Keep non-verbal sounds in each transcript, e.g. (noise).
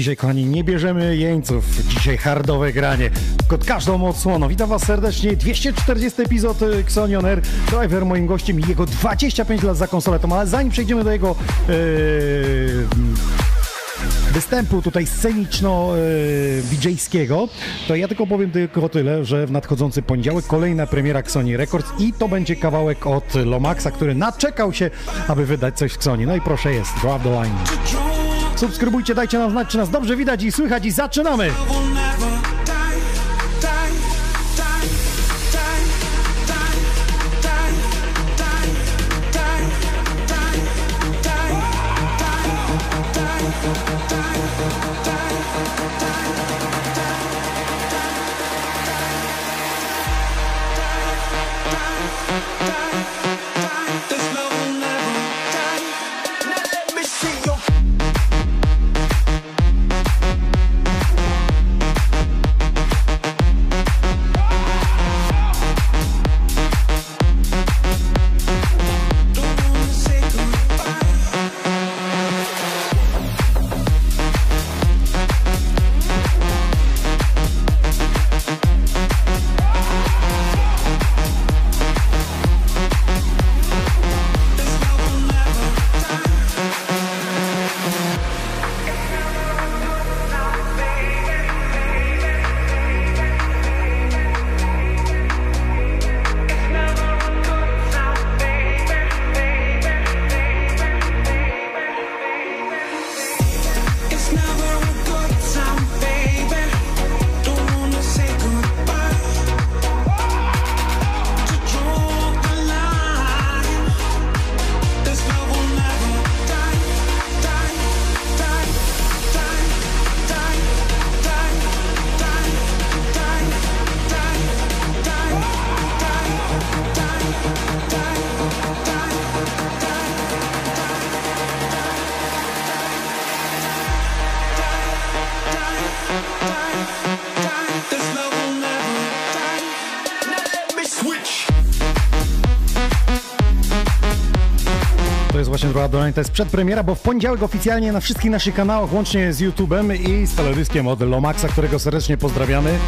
Dzisiaj, kochani, nie bierzemy jeńców. Dzisiaj hardowe granie. Pod każdą odsłoną. Witam Was serdecznie. 240 epizod y, Xonion Air. Driver moim gościem i jego 25 lat za konsoletą. Ale zanim przejdziemy do jego yy, występu tutaj sceniczno-DJ-skiego, to ja tylko powiem tylko tyle, że w nadchodzący poniedziałek kolejna premiera Xoni Records i to będzie kawałek od Lomaxa, który naczekał się, aby wydać coś w Xoni. No i proszę jest, drop the line. Subskrybujcie, dajcie nam znać, czy nas dobrze widać i słychać i zaczynamy! To jest właśnie Droga Doleń, to jest przedpremiera, bo w poniedziałek oficjalnie na wszystkich naszych kanałach, łącznie z YouTube'em i z teledyskiem od Lomaxa, którego serdecznie pozdrawiamy.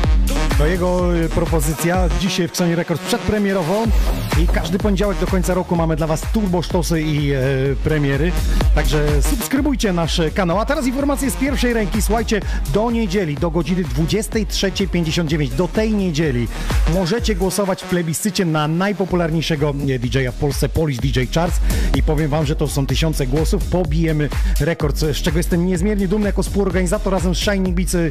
To jego y, propozycja dzisiaj w Sony Records przedpremierowo każdy poniedziałek do końca roku mamy dla Was turbo sztosy i e, premiery. Także subskrybujcie nasz kanał. A teraz informacje z pierwszej ręki. Słuchajcie, do niedzieli, do godziny 23.59, do tej niedzieli możecie głosować w plebiscycie na najpopularniejszego e, DJ-a w Polsce, Polish DJ Charts i powiem Wam, że to są tysiące głosów, pobijemy rekord, z czego jestem niezmiernie dumny jako współorganizator razem z Shining Beats, y,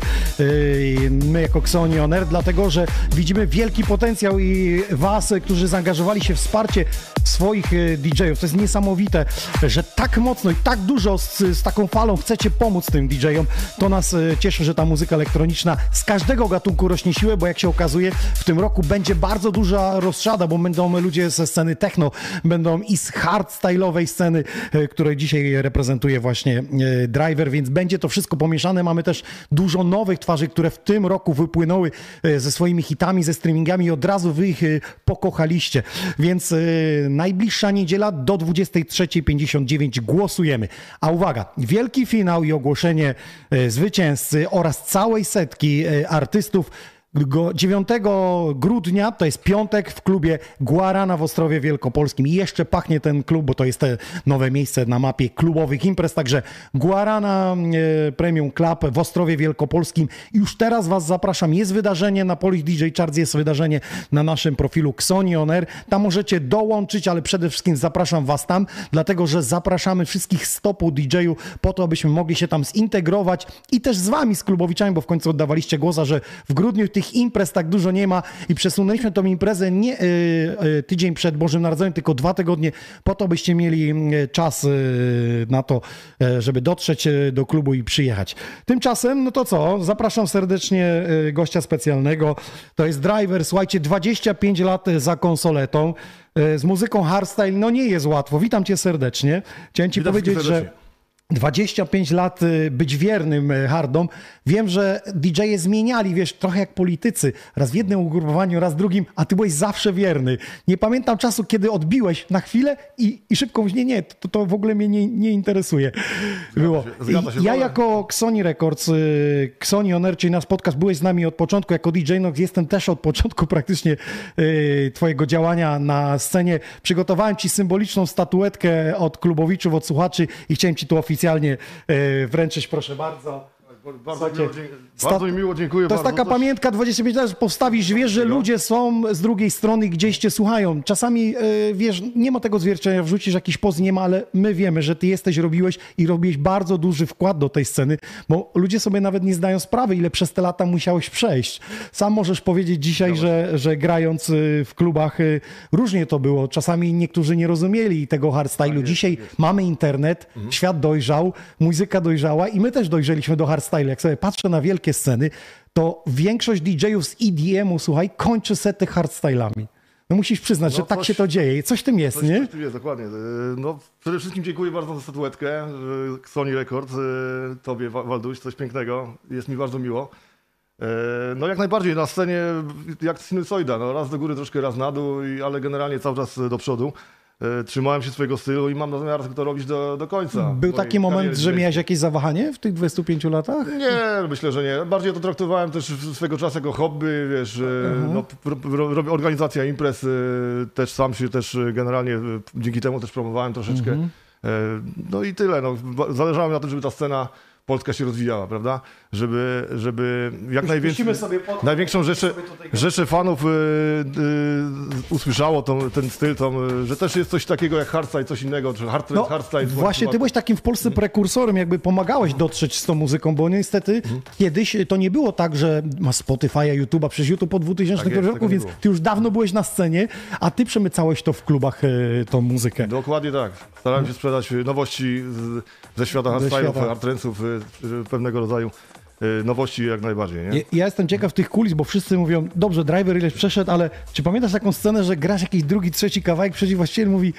my jako Xoni On Air, dlatego, że widzimy wielki potencjał i Was, którzy zaangażowali się wsparcie swoich y, DJ-ów. To jest niesamowite, że tak mocno i tak dużo z, z taką falą chcecie pomóc tym DJ-om. To nas y, cieszy, że ta muzyka elektroniczna z każdego gatunku rośnie siłę, bo jak się okazuje, w tym roku będzie bardzo duża rozsiada, bo będą ludzie ze sceny techno, będą i z hardstyle'owej sceny, y, której dzisiaj reprezentuje właśnie Driver, więc będzie to wszystko pomieszane. Mamy też dużo nowych twarzy, które w tym roku wypłynęły ze swoimi hitami, ze streamingami i od razu wy ich pokochaliście. Więc najbliższa niedziela do 23.59 głosujemy. A uwaga, wielki finał i ogłoszenie y, zwycięzcy oraz całej setki y, artystów 9 grudnia to jest piątek w klubie Guarana w Ostrowie Wielkopolskim. I jeszcze pachnie ten klub, bo to jest te nowe miejsce na mapie klubowych imprez. Także Guarana e, Premium Club w Ostrowie Wielkopolskim. Już teraz Was zapraszam. Jest wydarzenie na Polish DJ Charts, jest wydarzenie na naszym profilu Xoni On Air. Tam możecie dołączyć, ale przede wszystkim zapraszam Was tam, dlatego że zapraszamy wszystkich stopu DJ-ów po to, abyśmy mogli się tam zintegrować i też z Wami, z klubowiczami, bo w końcu oddawaliście głosa, że w grudniu tych imprez tak dużo nie ma i przesunęliśmy tą imprezę nie y, y, tydzień przed Bożym Narodzeniem, tylko dwa tygodnie po to, byście mieli y, czas na to, żeby dotrzeć do klubu i przyjechać. Tymczasem, no to co, zapraszam serdecznie gościa specjalnego. To jest driver, słuchajcie, 25 lat za konsoletą. Z muzyką hardstyle, no nie jest łatwo. Witam cię serdecznie. Chciałem ci Witam powiedzieć, że serdecznie. 25 lat być wiernym hardom. Wiem, że DJ-e zmieniali, wiesz, trochę jak politycy. Raz w jednym ugrupowaniu, raz w drugim, a ty byłeś zawsze wierny. Nie pamiętam czasu, kiedy odbiłeś na chwilę i, i szybko mówisz, nie, nie, to, to w ogóle mnie nie, nie interesuje. Było. się, zgadza się, ja jako Xoni Records, y, Xoni Oner, czyli nasz podcast, byłeś z nami od początku jako DJ, no jestem też od początku (laughs) praktycznie y, twojego działania na scenie. Przygotowałem ci symboliczną statuetkę od klubowiczów, od słuchaczy i chciałem ci tu oficjalnie y, wręczyć, proszę bardzo. Bardzo, mi Dzie- bardzo mi miło, dziękuję To jest bardzo. taka pamiętka 25 lat, że postawisz, wiesz, że ludzie są z drugiej strony, gdzieś cię słuchają. Czasami, e, wiesz, nie ma tego zwierciadła, wrzucisz jakiś post, nie ma, ale my wiemy, że ty jesteś, robiłeś i robiłeś bardzo duży wkład do tej sceny, bo ludzie sobie nawet nie zdają sprawy, ile przez te lata musiałeś przejść. Sam możesz powiedzieć dzisiaj, że, że grając y, w klubach y, różnie to było. Czasami niektórzy nie rozumieli tego hardstylu. Dzisiaj mamy internet, świat dojrzał, muzyka dojrzała i my też dojrzeliśmy do hardstylu. Jak sobie patrzę na wielkie sceny, to większość DJ-ów z EDM-u, słuchaj, kończy sety hardstylami. No musisz przyznać, No że tak coś- się to dzieje. Coś w tym jest, Coś, nie? coś tu jest, dokładnie. E, No, przede wszystkim dziękuję bardzo za statuetkę. e, Sony Records, e, tobie Wa- Walduś, coś pięknego. Jest mi bardzo miło. No jak najbardziej na scenie jak sinusoida, no raz do góry, troszkę raz na dół, i- ale generalnie cały czas do przodu. E, Trzymałem się swojego stylu i mam zamiar to robić do, do końca. Był taki moment, że miałeś jakieś zawahanie w tych 25 latach? Nie, myślę, że nie. Bardziej to traktowałem też swego czasu jako hobby, wiesz, e, no, organizacja imprez, e, też sam się też generalnie dzięki temu też promowałem troszeczkę. Mhm. No i tyle, no. Zależało mi na tym, żeby ta scena polska się rozwijała, prawda? Żeby, żeby jak najwięcej, największą rzeszę, rzeszę fanów e, e, usłyszało tą, ten styl, tą, e, że też jest coś takiego jak hardstyle, coś innego, czy hard, No, hardstyle. właśnie ty byłeś takim w Polsce prekursorem, jakby pomagałeś dotrzeć z tą muzyką, bo niestety Mhm. kiedyś to nie było tak, że masz Spotify'a, YouTube'a, przez YouTube od 2000 Tak jest, roku, nie więc ty już dawno byłeś na scenie, a ty przemycałeś to w klubach, e, tą muzykę. Dokładnie tak. Starałem się sprzedać y, nowości z, ze świata hardstyle'ów, świata. Y, pewnego rodzaju y, nowości jak najbardziej, nie? Ja- Ja jestem ciekaw tych kulis, bo wszyscy mówią, dobrze, driver ileś przeszedł, ale czy pamiętasz taką scenę, że grasz jakiś drugi, trzeci kawałek, przeciw właściciel mówi,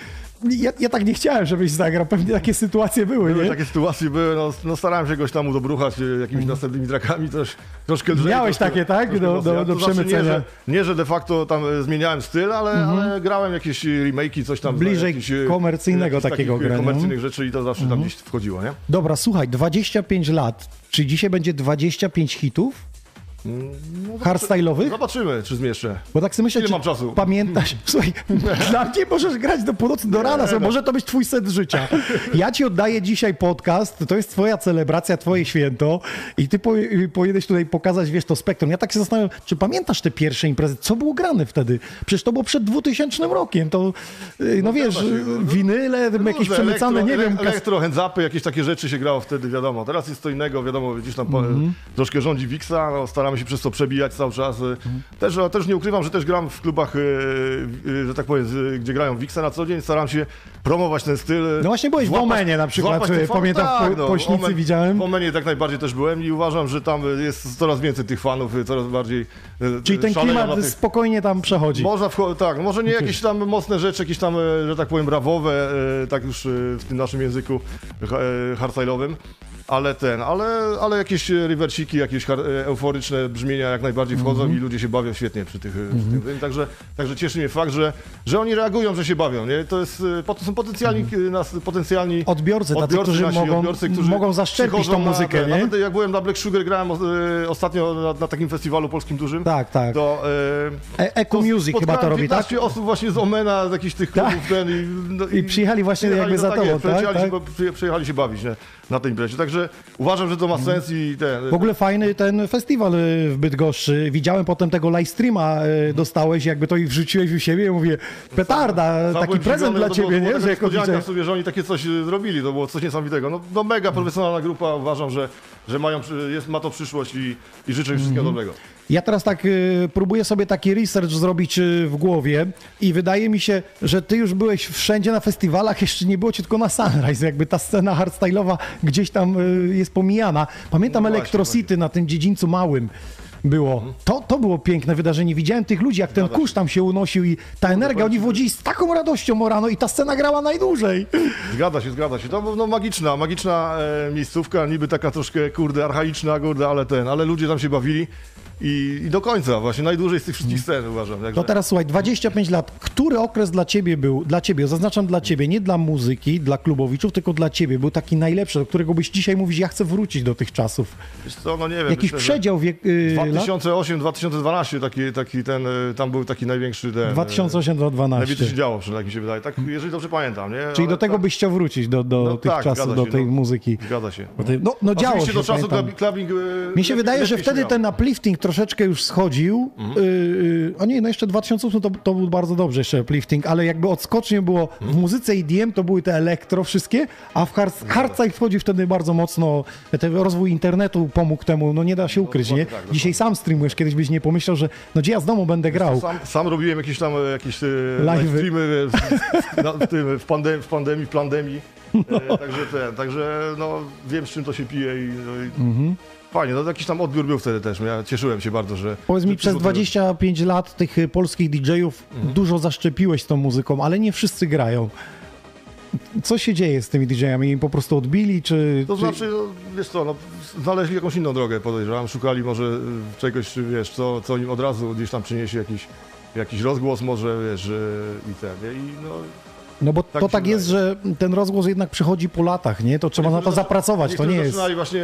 ja, ja tak nie chciałem, żebyś zagrał, pewnie takie sytuacje były, Były nie? takie sytuacje, były, no, no starałem się goś tam udobruchać y, jakimiś następnymi trakami, też troszkę lżej. Miałeś troszkę, takie, tak? troszkę Do- do- do to znaczy Nie przemycenia. że, nie, że de facto tam y, zmieniałem styl, ale, ale grałem jakieś y, remake'i, coś tam. Bliżej jakieś, komercyjnego takiego grania. komercyjnych rzeczy i to zawsze tam gdzieś wchodziło, nie? Dobra, słuchaj, 25 lat, czy dzisiaj będzie 25 hitów hardstyle'owych? Zobaczymy, czy zmieszczę. Bo tak sobie myślę, Ile czy mam czasu? pamiętasz, (laughs) słuchaj, dla mnie możesz grać do północy, do rana, so, może to być twój set życia. Ja ci oddaję dzisiaj podcast, to jest twoja celebracja, twoje święto i ty po, powinieneś tutaj pokazać, wiesz, to spektrum. Ja tak się zastanawiam, czy pamiętasz te pierwsze imprezy? Co było grane wtedy? Przecież to było przed 2000 rokiem, to, y, no wiesz, zgadza się, no. winyle, jakieś Różne przemycane, elektro, nie wiem, kas- Elektro, hands-upy, jakieś takie rzeczy się grało wtedy, wiadomo. Teraz jest to innego, wiadomo, gdzieś tam po, Mhm. troszkę rządzi Wixa, no, staramy się przez to przebijać cały czas. Mhm. Też, też nie ukrywam, że też gram w klubach, y, y, że tak powiem, gdzie grają Wixa na co dzień, staram się promować ten styl. No właśnie byłeś w Omenie na przykład, złapać pamiętam, w Po- Pośnicy Omen- widziałem. W Omenie tak najbardziej też byłem i uważam, że tam jest coraz więcej tych fanów, y, coraz bardziej y, Czyli ten klimat tych- spokojnie tam przechodzi. można, wcho- tak, może nie jakieś tam mocne rzeczy, jakieś tam, że tak powiem, brawowe, tak już w tym naszym języku ha- hardstyle'owym, ale ten, ale, ale jakieś e, reversiki, jakieś e, euforyczne brzmienia jak najbardziej wchodzą Mhm. i ludzie się bawią świetnie przy tych, przy tym. Także, także cieszy mnie fakt, że, że oni reagują, że się bawią, nie? To jest, to są potencjalni, e, nas, potencjalni Mhm. Odbiorcy, tacy, którzy nasi, mogą- odbiorcy, którzy mogą zaszczepić tą muzykę, na, nie? Nawet jak byłem na Black Sugar, grałem ostatnio na, na takim festiwalu polskim dużym, Tak, tak. to... E, Eco Music chyba to robi, tak? 15 osób właśnie z Omena, z jakichś tych Tak. klubów ten i, no, I przyjechali właśnie jakby za tak tobą, tak? Przyjechali, Tak? Się, przyje- przyjechali się bawić nie, na tej imprezie. Także uważam, że to ma sens i ten. W ogóle fajny ten festiwal y, w Bydgoszczy. Widziałem potem tego live streama y, dostałeś, jakby to i wrzuciłeś u siebie i mówię, petarda, taki prezent dla no ciebie, nie? Że jako sobie, że oni takie coś y, zrobili, to było coś niesamowitego. No, no mega profesjonalna grupa, uważam, że, że mają, jest, ma to przyszłość i, i życzę im wszystkiego Mhm. dobrego. Ja teraz tak y, próbuję sobie taki research zrobić y, w głowie i wydaje mi się, że ty już byłeś wszędzie na festiwalach, jeszcze nie było cię tylko na Sunrise, jakby ta scena hardstyle'owa gdzieś tam y, jest pomijana. Pamiętam No właśnie, na tym dziedzińcu małym. Było. To, to było piękne wydarzenie. Widziałem tych ludzi, jak ten kurz tam się unosił i ta energia, oni wchodzili z taką radością o rano i ta scena grała najdłużej. Zgadza się, zgadza się. To no, magiczna, magiczna e, miejscówka, niby taka troszkę, kurde, archaiczna, kurde, ale ten, ale ludzie tam się bawili i, i do końca, właśnie najdłużej z tych wszystkich scen uważam. Także... To teraz słuchaj, 25 lat. Który okres dla ciebie był, dla ciebie, zaznaczam dla ciebie, nie dla muzyki, dla klubowiczów, tylko dla ciebie, był taki najlepszy, do którego byś dzisiaj mówisz, ja chcę wrócić do tych czasów. Wiesz co, no nie wiem. Jakiś myślę, przedział wiek, y, lat? 2008-2012 taki, taki ten, e, tam był taki największy ten... e, 2008 do Najwięcej 12. się działo, przynajmniej mi się wydaje. Tak, jeżeli dobrze pamiętam, nie? Czyli Ale do tego tak, byś chciał wrócić, do, do no tych tak, czasów, do tej no. muzyki. Zgadza się. No, no działo się, do czasu clubbing... e, Mi się wydaje, że wtedy ten uplifting troszeczkę już schodził. Mhm. Yy, yy, o nie, no jeszcze 2008 to, to był bardzo dobrze jeszcze uplifting, ale jakby odskocznie było Mhm. w muzyce EDM to były te elektro wszystkie, a w hard, hardstyle wchodził wtedy bardzo mocno, ten rozwój internetu pomógł temu, no nie da się ukryć, nie? dokładnie tak, Dzisiaj sam streamujesz, kiedyś byś nie pomyślał, że no gdzie ja z domu będę grał. Sam, sam robiłem jakieś tam e, jakieś e, live streamy w, w, w, w, pandemii, w pandemii, w pandemii. E, (laughs) także ten, także no, wiem z czym to się pije i, no, i Mhm. Fajnie, no jakiś tam odbiór był wtedy też. Ja cieszyłem się bardzo, że. Powiedz mi, przez przyszło- 25 lat tych y, polskich DJ-ów Mhm. dużo zaszczepiłeś tą muzyką, ale nie wszyscy grają. Co się dzieje z tymi DJ-ami? Po prostu odbili, czy... To czy... znaczy, no, wiesz co, no, znaleźli jakąś inną drogę, podejrzewam. Szukali może y, czegoś, wiesz, co, co im od razu gdzieś tam przyniesie jakiś, jakiś rozgłos może, wiesz, y, i ten? I no, No bo Tak to tak jest, że ten rozgłos jednak przychodzi po latach, nie? To trzeba na to Niektórzy zapracować, to niektórzy nie jest... zaczynali właśnie,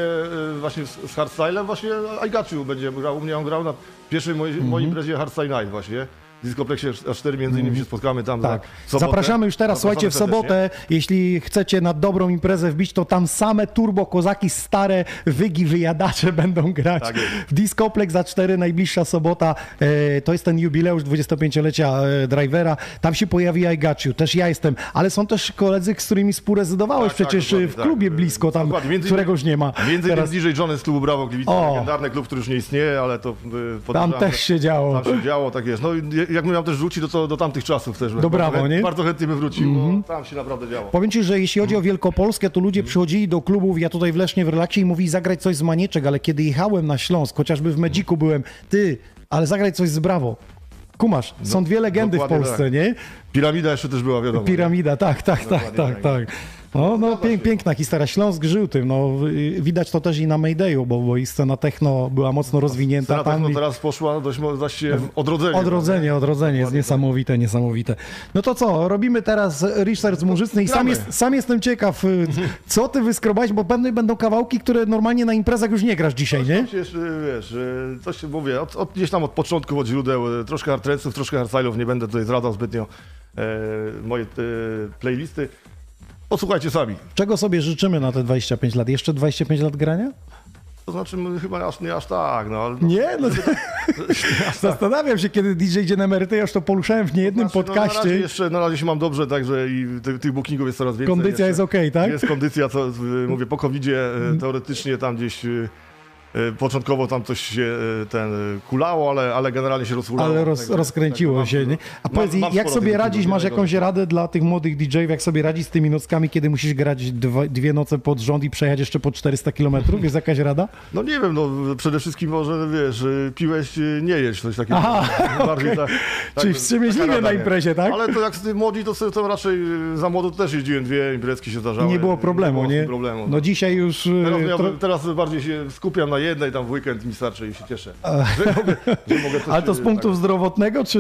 y, właśnie z, hardstylem, właśnie I Got You będzie grał, u mnie on grał na pierwszej mojej, Mhm. mojej imprezie Hardstyle Night właśnie. W Discoplexie A4 między innymi się spotkamy tam Tak. za. Zapraszamy już teraz, słuchajcie, w Zapraszamy sobotę, jeśli chcecie na dobrą imprezę wbić, to tam same turbo kozaki, stare wygi, wyjadacze (laughs) będą grać. Tak w Discoplex za 4, najbliższa sobota, e, to jest ten jubileusz 25-lecia e, Drivera, tam się pojawi I Got You, też ja jestem, ale są też koledzy, z którymi współrezydowałeś Tak, tak, przecież w tak. klubie blisko tam, Dokładnie. Między którego innymi- już nie ma. Między Teraz innymi DJ Johnny z klubu Brawo Gliwice, legendarny klub, który już nie istnieje, ale to y, tam też się działo. Tam się działo, tak jest. No jakbym miał też wrócić do, do tamtych czasów też. Do Brawo, nie? Bardzo chętnie bym wrócił, bo tam się naprawdę działo. Powiem ci, że jeśli chodzi o Wielkopolskę, to ludzie przychodzili do klubów, ja tutaj w Lesznie w relaksie i mówili zagrać coś z Manieczek, ale kiedy jechałem na Śląsk, chociażby w Medziku byłem, ty, ale zagrać coś z Brawo. Kumasz, są dwie legendy w Polsce, tak. nie? Piramida jeszcze też była, wiadomo. Piramida, tak, tak, tak, tak, Dokładnie tak. No, no pięk, piękna historia. Śląsk żył tym. No, y, widać to też i na Maydayu, bo, bo i scena techno była mocno rozwinięta Teraz, tam. no, i- teraz poszła dość właściwie odrodzenie. Odrodzenie, odrodzenie jest niesamowite, niesamowite. No to co, robimy teraz research muzyczny i sam, jest, sam jestem ciekaw, y, (laughs) co ty wyskrobałeś, bo pewnie będą kawałki, które normalnie na imprezach już nie grasz dzisiaj, nie? Coś jeszcze, wiesz, e, coś się mówię, od, od, gdzieś tam od początku, od źródeł, e, troszkę hardtrensów, troszkę hardstyle'ów, nie będę tutaj zdradzał zbytnio e, moje e, playlisty. Posłuchajcie sami. Czego sobie życzymy na te 25 lat? Jeszcze 25 lat grania? To znaczy chyba aż, nie aż tak, no ale... No, Nie, no (laughs) zastanawiam się, kiedy DJ idzie na emerytę, ja już to poruszałem w niejednym znaczy, no, na, razie podcaście. jeszcze, na razie się mam dobrze, także i ty, tych bookingów jest coraz więcej. Kondycja jeszcze. jest okej, tak? Jest kondycja, co y, mówię, po covid teoretycznie tam gdzieś y, początkowo tam coś się e, ten e, kulało, ale, ale generalnie się rozkulało. Ale roz, rozkręciło także się, mam- nie? A mam- powiedz, mam jak sporo sobie radzić, masz nie jakąś radę dla tych młodych DJ-ów, jak sobie radzić z tymi nockami, kiedy musisz grać dwa, dwie noce pod rząd i przejechać jeszcze po 400 km? Jest jakaś rada? (laughs) No nie wiem, no przede wszystkim może, wiesz, y, piłeś, y, nie jeść, coś takiego. Aha, (laughs) Bardziej tak, Czyli tak, wstrzemięźliwie na nie. imprezie, tak? Ale to jak z młodzi, to, sobie- to raczej y, za młodo też jeździłem, dwie imprezki się zdarzały. Nie było problemu, było nie? problemu. No dzisiaj już... Teraz, ja, teraz bardziej się skupiam na jednej, tam w weekend mi starczy i się cieszę. Że mogę, że mogę coś, Ale to z y, punktu tak. zdrowotnego, czy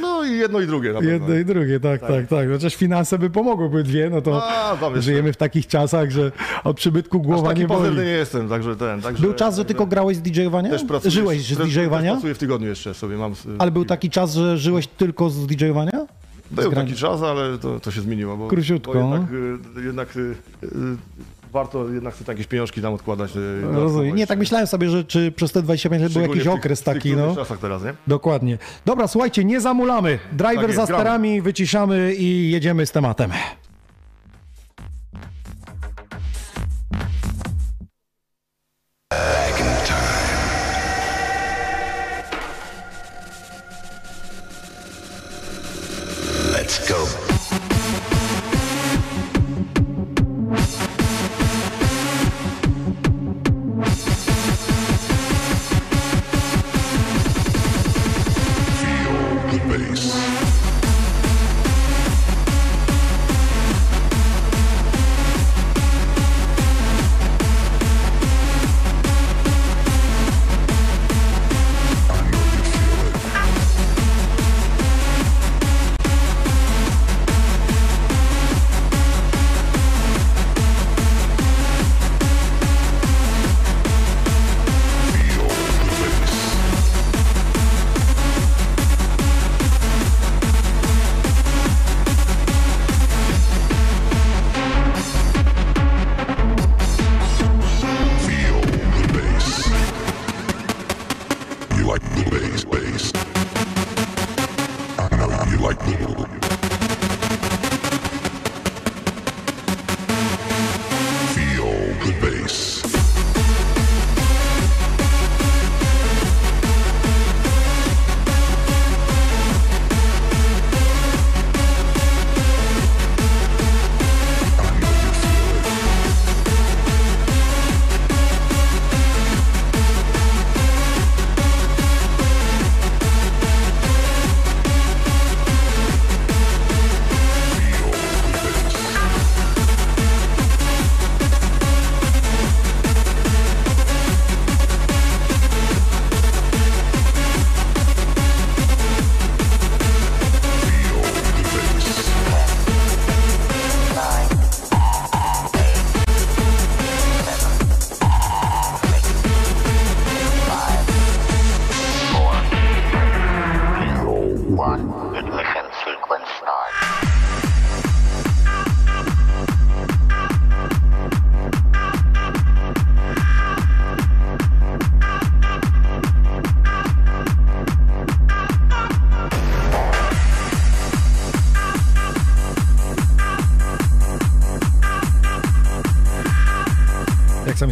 No i jedno i drugie na pewno. jedno i drugie? Tak, tak, tak. Chociaż finanse by pomogły dwie, no to A, tam żyjemy w takich czasach, że od przybytku Aż głowa taki nie boli. nie jestem, także ten. Także, Był czas, że tylko grałeś z DJ-owania? też pracuję, Żyłeś z DJ-owania? Pracuję w tygodniu jeszcze sobie, mam... Ale był taki czas, że żyłeś tylko z DJ-owania? Był taki czas, ale to, to się zmieniło. Bo, Króciutko, Bo no. jednak, y, jednak y, warto jednak sobie jakieś pieniążki tam odkładać. dodatkowo Rozumiem. Nie, tak myślałem sobie, że czy przez te 25 lat był jakiś tych- okres taki, no. czasach teraz, nie? Dokładnie. Dobra, słuchajcie, nie zamulamy. Driver Tak jest, za gramy. sterami, wyciszamy i jedziemy z tematem.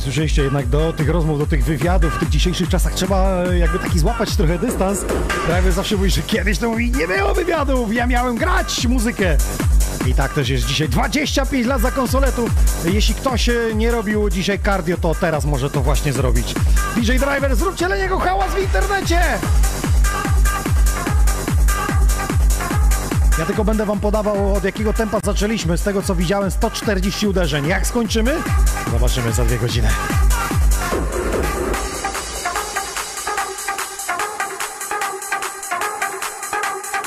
Słyszeliście, jednak do tych rozmów, do tych wywiadów w tych dzisiejszych czasach trzeba e, jakby taki złapać trochę dystans. Driver zawsze mówi, że kiedyś to mówi, nie było wywiadów, ja miałem grać muzykę. I tak też jest dzisiaj. 25 lat za konsoletów. Jeśli ktoś e, nie robił dzisiaj cardio, to teraz może to właśnie zrobić. DJ Driver, zróbcie dla niego hałas w internecie! Ja tylko będę wam podawał od jakiego tempa zaczęliśmy. Z tego co widziałem 140 uderzeń. Jak skończymy? Zobaczymy za dwie godziny.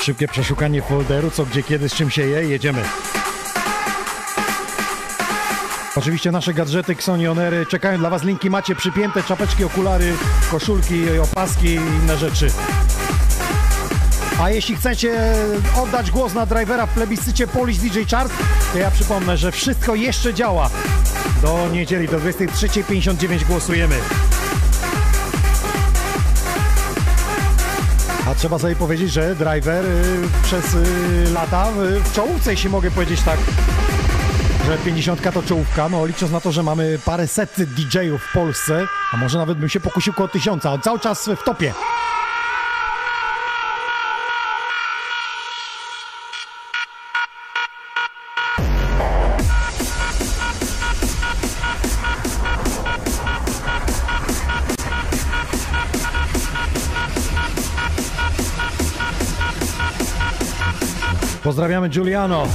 Szybkie przeszukanie folderu, co gdzie kiedy z czym się je, jedziemy. Oczywiście nasze gadżety Xonionery czekają dla was, linki macie przypięte, czapeczki, okulary, koszulki, opaski i inne rzeczy. A jeśli chcecie oddać głos na drivera w plebiscycie Polish DJ Charts, to ja przypomnę, że wszystko jeszcze działa. Do niedzieli, do 23.59 głosujemy. A trzeba sobie powiedzieć, że driver y, przez y, lata y, w czołówce, jeśli mogę powiedzieć tak, że 50 to czołówka, no licząc na to, że mamy parę set DJ-ów w Polsce, a może nawet bym się pokusił koło tysiąca, on cały czas w topie. Pozdrawiamy Giuliano.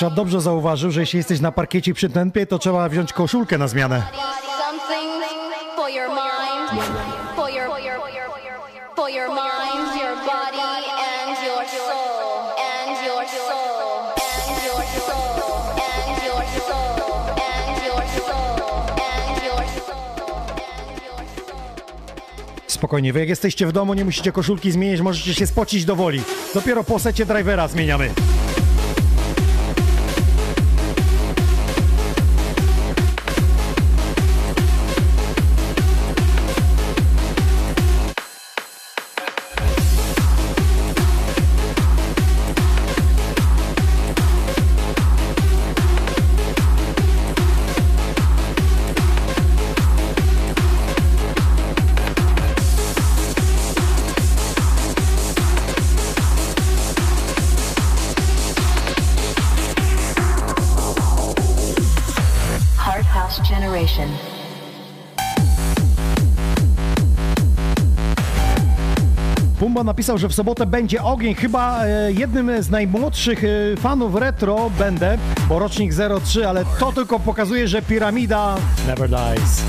Skrzat dobrze zauważył, że jeśli jesteś na parkiecie przy tempie, to trzeba wziąć koszulkę na zmianę. Spokojnie, wy jak jesteście w domu, nie musicie koszulki zmienić, możecie się spocić do woli. Dopiero po secie drivera zmieniamy. Napisał, że w sobotę będzie ogień. Chyba e, jednym z najmłodszych e, fanów retro będę, bo rocznik 03, ale to tylko pokazuje, że piramida never dies.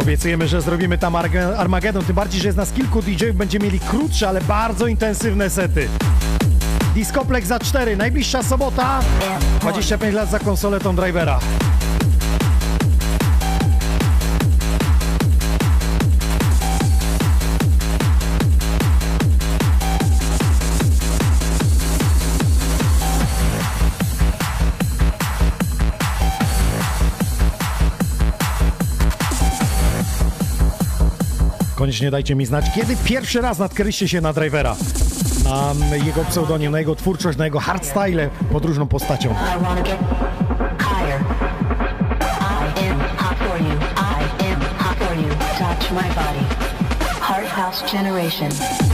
Obiecujemy, że zrobimy tam Armagedon, tym bardziej, że jest nas kilku DJ-ów, będziemy mieli krótsze, ale bardzo intensywne sety. Discoplex za 4, najbliższa sobota, 25 lat za konsoletą drivera. Koniecznie dajcie mi znać, kiedy pierwszy raz natknęliście się na drivera. Na jego pseudonim, na jego twórczość, na jego hardstyle postacią. Hot for you. Touch my body. Generation.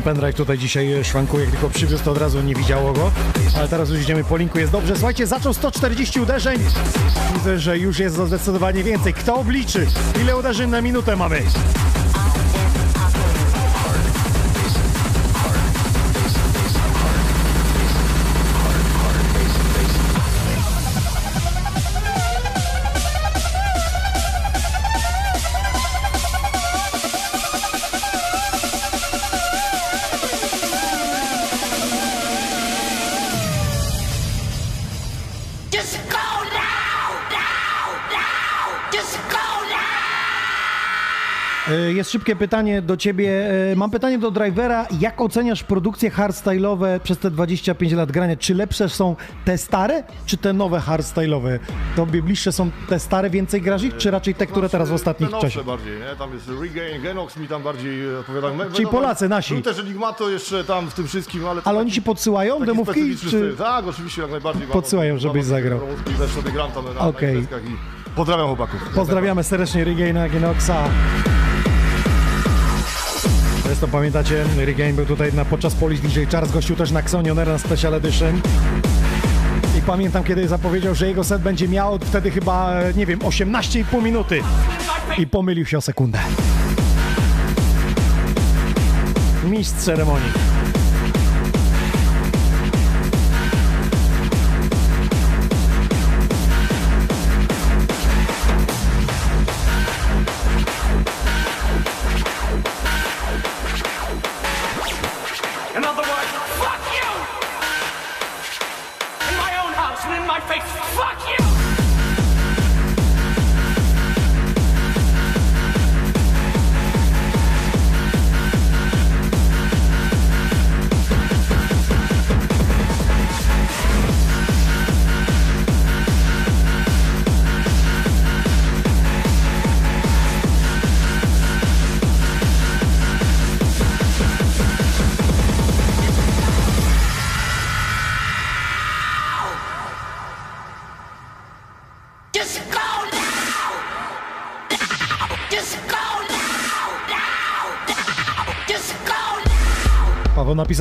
Jeden pendrive tutaj dzisiaj szwankuje, jak tylko przywiózł, to od razu nie widziało go. Ale teraz już idziemy po linku, jest dobrze. Słuchajcie, zaczął 140 uderzeń. Widzę, że już jest zdecydowanie więcej. Kto obliczy? Ile uderzeń na minutę mamy? Jest szybkie pytanie do ciebie. E, Mam pytanie do drivera. Jak oceniasz produkcje hardstyle'owe przez te 25 lat grania? Czy lepsze są te stare, czy te nowe hardstyle'owe? Tobie bliższe są te stare, więcej grasz ich, czy raczej te, które teraz w ostatnich Te czasie? bardziej, nie? Tam jest Regain, Genox mi tam bardziej e, odpowiada. Me- Czyli Polacy, nasi. Był też Enigmato jeszcze tam w tym wszystkim, ale... Ale oni ci podsyłają demówki, czy... Tak, oczywiście, jak najbardziej. Podsyłają, mam- żebyś mam- zagrał. Też sobie gram tam na, i pozdrawiam chłopaków. Pozdrawiamy serdecznie Regaina Genoxa. Zresztą pamiętacie, Regain był tutaj na, podczas Polish DJ Charles, gościu też na Xonioner na Special Edition. I pamiętam, kiedy zapowiedział, że jego set będzie miał wtedy chyba, nie wiem, 18,5 minuty. I pomylił się o sekundę. Mistrz ceremonii.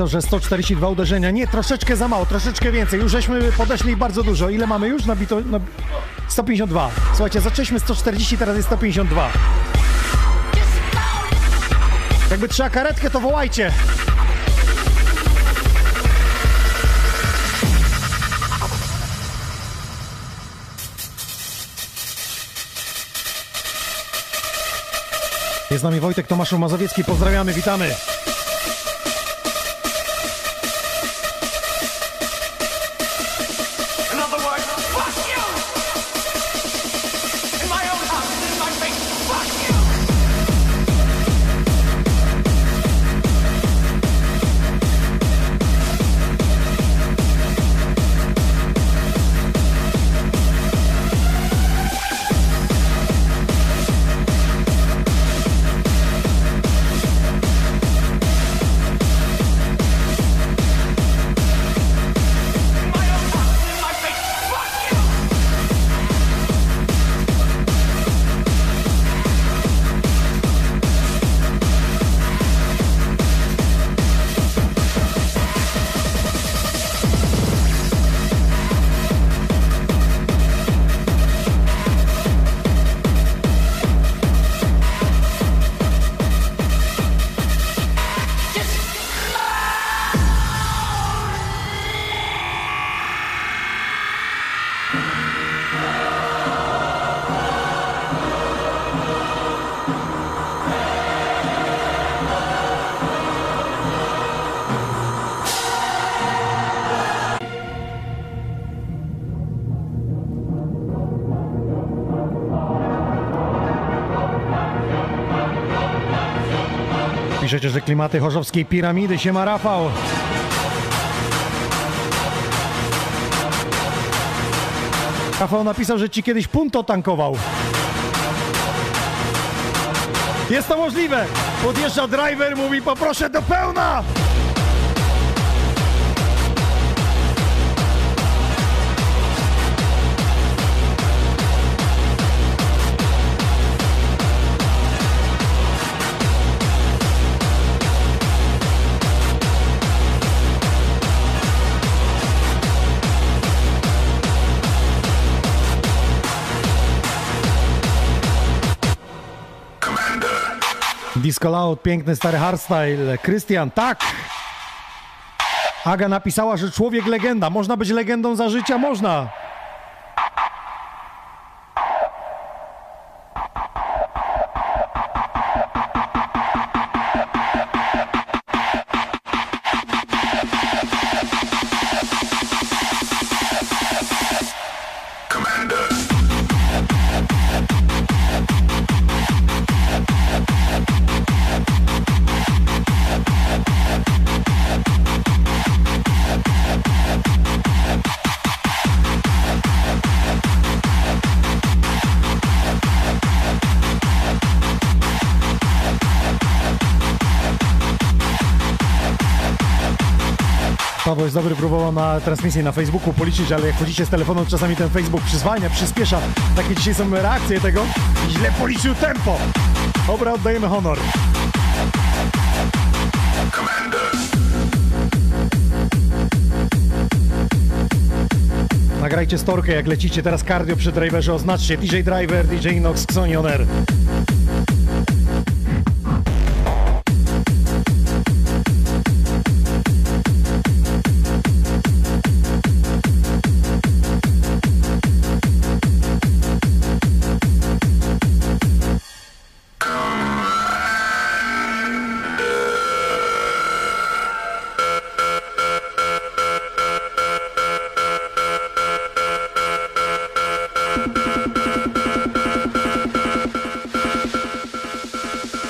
Że 142 uderzenia. Nie, troszeczkę za mało, troszeczkę więcej. Już żeśmy podeszli bardzo dużo. Ile mamy już? Nabito, na... 152. Słuchajcie, zaczęliśmy 140, teraz jest 152. Jakby trzeba karetkę, to wołajcie. Jest z nami Wojtek Tomaszu Mazowiecki. Pozdrawiamy, witamy. Piszecie, że klimaty chorzowskiej piramidy się ma Rafał. Rafał napisał, że ci kiedyś punto tankował. Jest to możliwe. Podjeżdża driver, mówi poproszę do pełna. Disco Loud, piękny stary hardstyle. Krystian, tak. Aga napisała, że człowiek legenda. Można być legendą za życia? Można. Paweł jest dobry, próbował na transmisji na Facebooku policzyć, ale jak chodzicie z telefonu, to czasami ten Facebook przyzwania, przyspiesza. Takie dzisiaj są reakcje tego. Źle policzył tempo. Dobra, oddajemy honor. Nagrajcie storkę, jak lecicie teraz cardio przy driverze, oznaczcie DJ Driver, DJ Inox, Xoni On Air.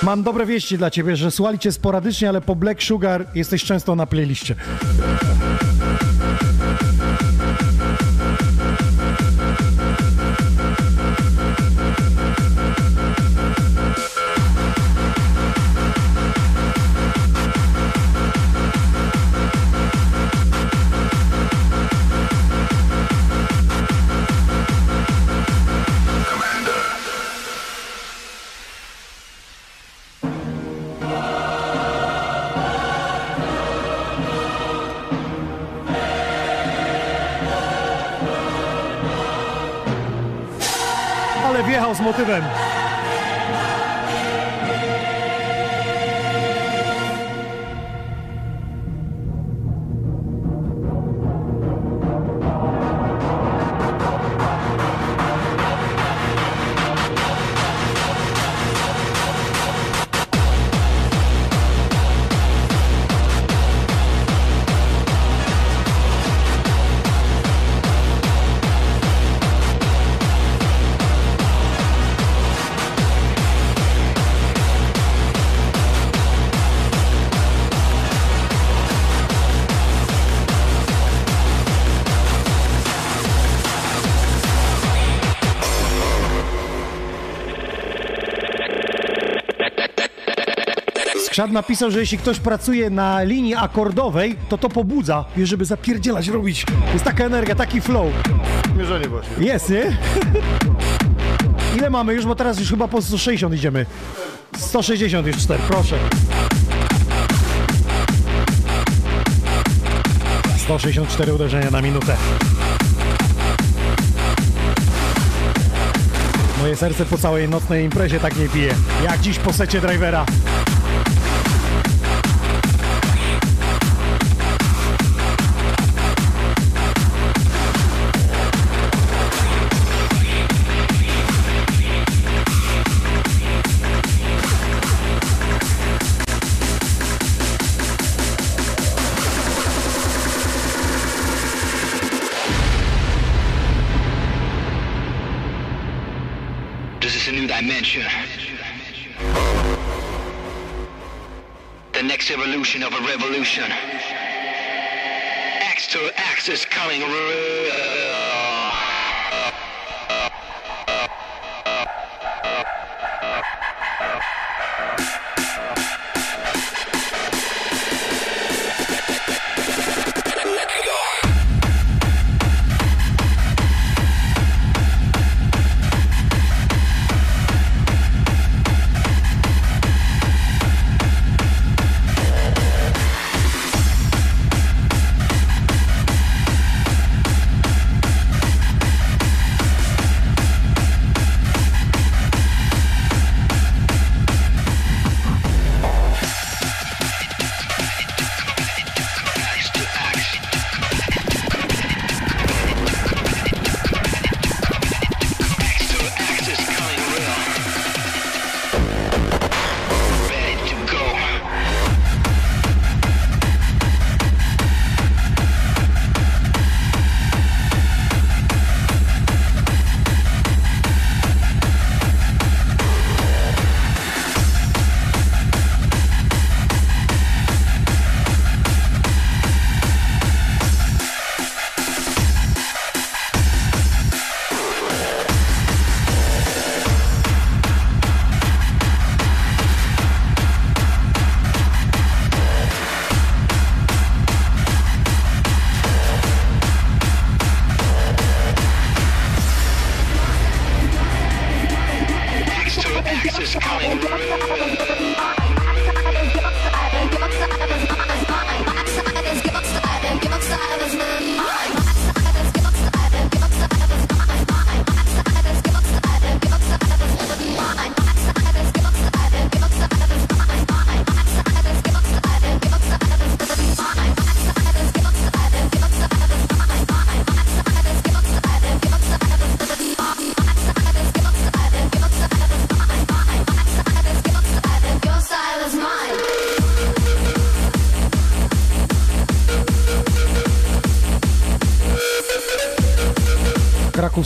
Mam dobre wieści dla ciebie, że słuchali cię sporadycznie, ale po Black Sugar jesteś często na playliście. Skrzat napisał, że jeśli ktoś pracuje na linii akordowej, to to pobudza, żeby zapierdzielać, robić. Jest taka energia, taki flow. Mierzenie właśnie. Jest, nie? (laughs) Ile mamy już, bo teraz już chyba po 160 idziemy. 160 już 4, proszę. 164 uderzenia na minutę. Moje serce po całej nocnej imprezie tak nie pije. Jak dziś po secie drivera.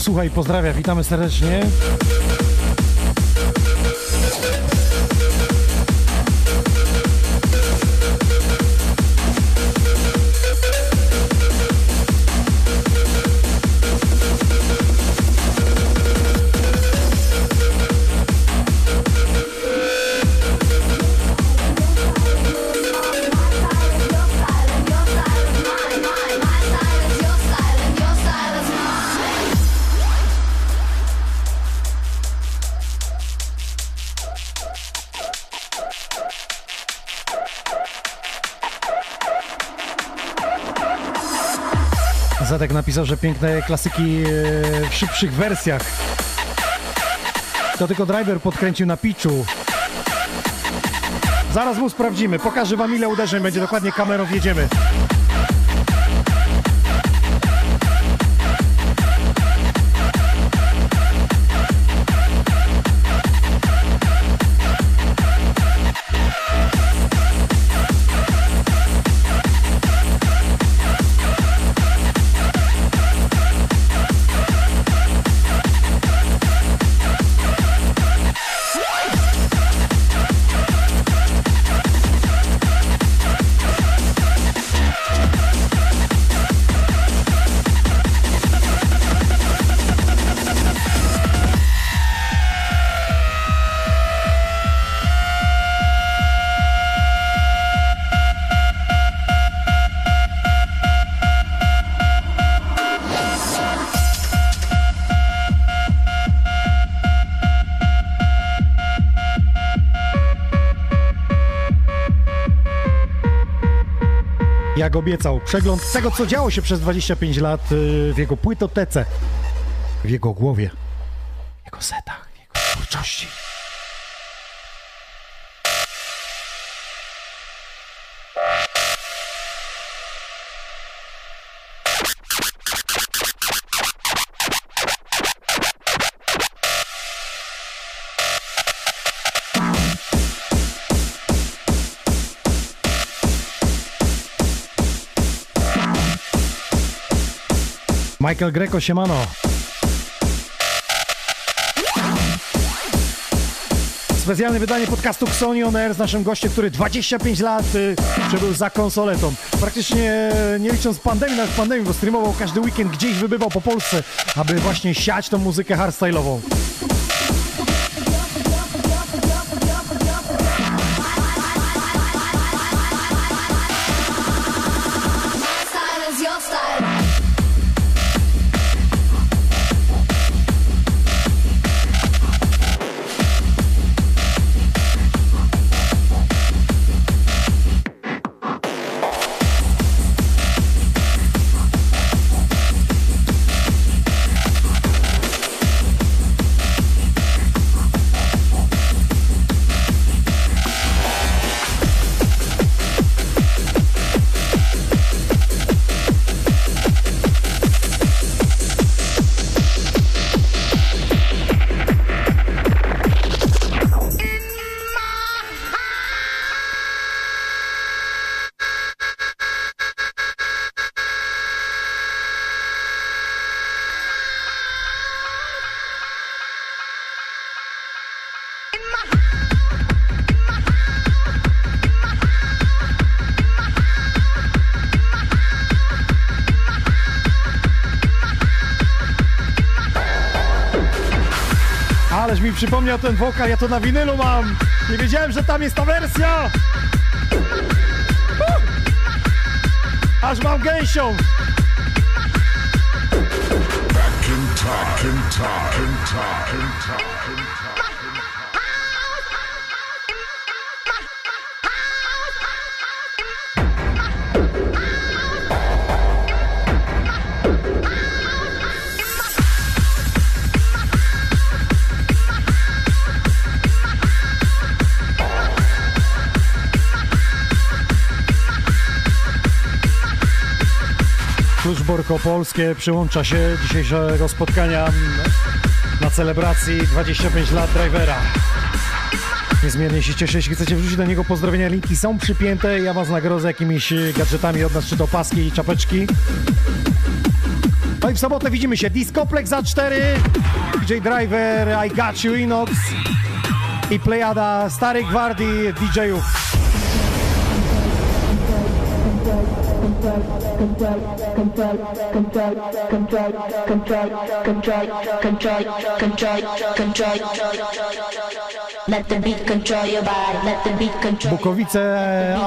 Słucha i pozdrawia, witamy serdecznie. Napisał, że piękne klasyki e, w szybszych wersjach. to tylko driver podkręcił na pitchu. Zaraz mu sprawdzimy. Pokażę wam ile uderzeń będzie dokładnie kamerą wjedziemy. Jak obiecał, przegląd tego, co działo się przez 25 lat y, w jego płytotece, w jego głowie, w jego setach, w jego twórczości. Michael Greco, siemano. Specjalne wydanie podcastu Xoni On Air z naszym gościem, który 25 lat y, przebył za konsoletą. Praktycznie nie licząc pandemii, nawet pandemii, bo streamował każdy weekend, gdzieś wybywał po Polsce, aby właśnie siać tą muzykę hardstyle'ową. Przypomniał ten wokal, ja to na winylu mam. Nie wiedziałem, że tam jest ta wersja. Aż mam gęsią. Back in time, time, in time, time, in time. Kluczborko Polskie przyłącza się dzisiejszego spotkania na celebracji 25 lat drivera. Niezmiernie się cieszę, jeśli chcecie wrzucić do niego pozdrowienia, linki są przypięte. Ja was nagrodzę jakimiś gadżetami od nas, czy to paski i czapeczki. No i w sobotę widzimy się. Discoplex A4, DJ Driver, I Got You Inox i plejada starej gwardii DJ-ów. Bukowice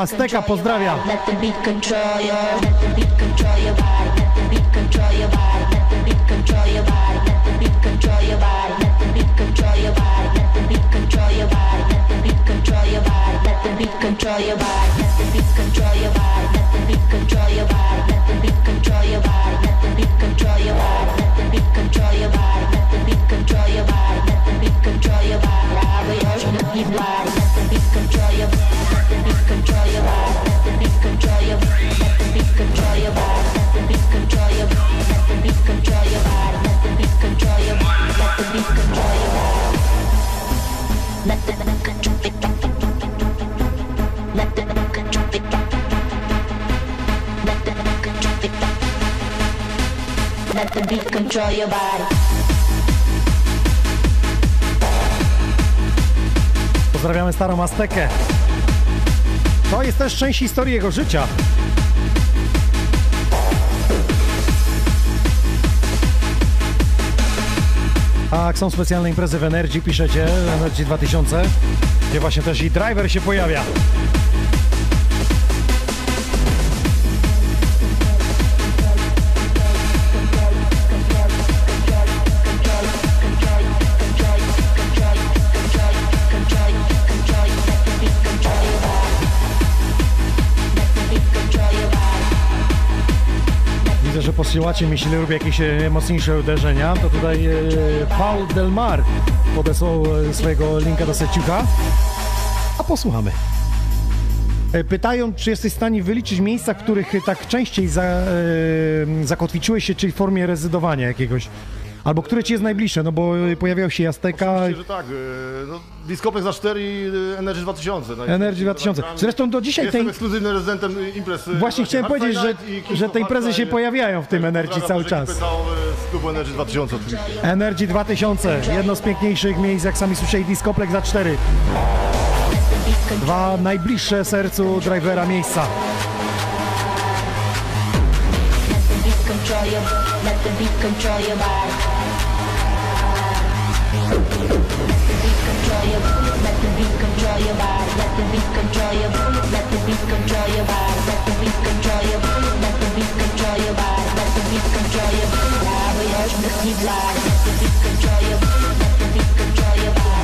Azteka pozdrawia. Let the beat control your. Body let the beat control your body Bukovica Azteca pozdrava let the beat control your body let the beat control your body let the beat control your body let the beat control your body let the beat control your body let the beat control your body let the beat control your body let the beat control your body let the beat control your body. Let the beat control your body. Let the beat control your body. Let the beat control your body. Pozdrawiamy starą Aztekę. To jest też część historii jego życia. A jak są specjalne imprezy w Energy, piszecie, Energy 2000, gdzie właśnie też i driver się pojawia. Posyłacie mi, jeśli lubię jakieś e, mocniejsze uderzenia, to tutaj e, Paul Del Mar podesłał e, swojego linka do seciucha, a posłuchamy. Pytają, czy jesteś w stanie wyliczyć miejsca, w których tak częściej za, zakotwiczyłeś się, czyli w formie rezydowania jakiegoś, albo które ci jest najbliższe, no bo e, pojawiał się Azteka, Myślę, że tak. e, No, Discoplex za 4 i e, Energy 2000. No i- Energy 2000. Zresztą do dzisiaj Jestem tej... ekskluzywnym rezydentem imprez. Właśnie chciałem powiedzieć, że, i że te imprezy się pojawiają w tym Energy Pozdrawiam cały czas. z klubu Energy 2000 oczywiście. Energy 2000, jedno z piękniejszych miejsc, jak sami słyszeli, Discoplex za 4. Dwa najbliższe sercu drivera miejsca. Let the beat control your Let the beat control your body. Control your body. Let the beat control your body. Let the beat control your body. Let the beat control your body. Let the beat control your body. Let the beat control your Now we are the keep live. Let the beat control your body. Let the beat control your body.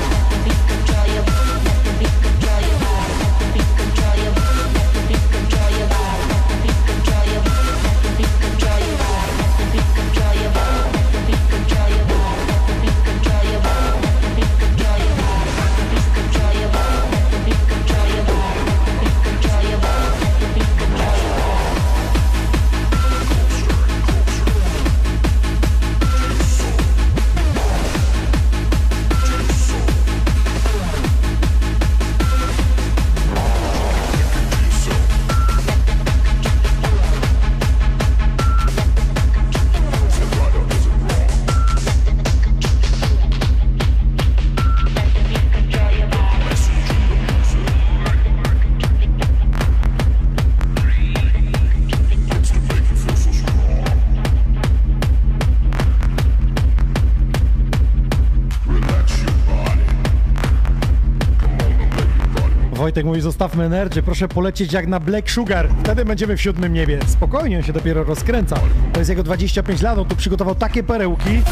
Wojtek mówi, zostawmy Energy, proszę polecieć jak na Black Sugar, wtedy będziemy w siódmym niebie. Spokojnie, on się dopiero rozkręca. To jest jego 25 lat, on tu przygotował takie perełki,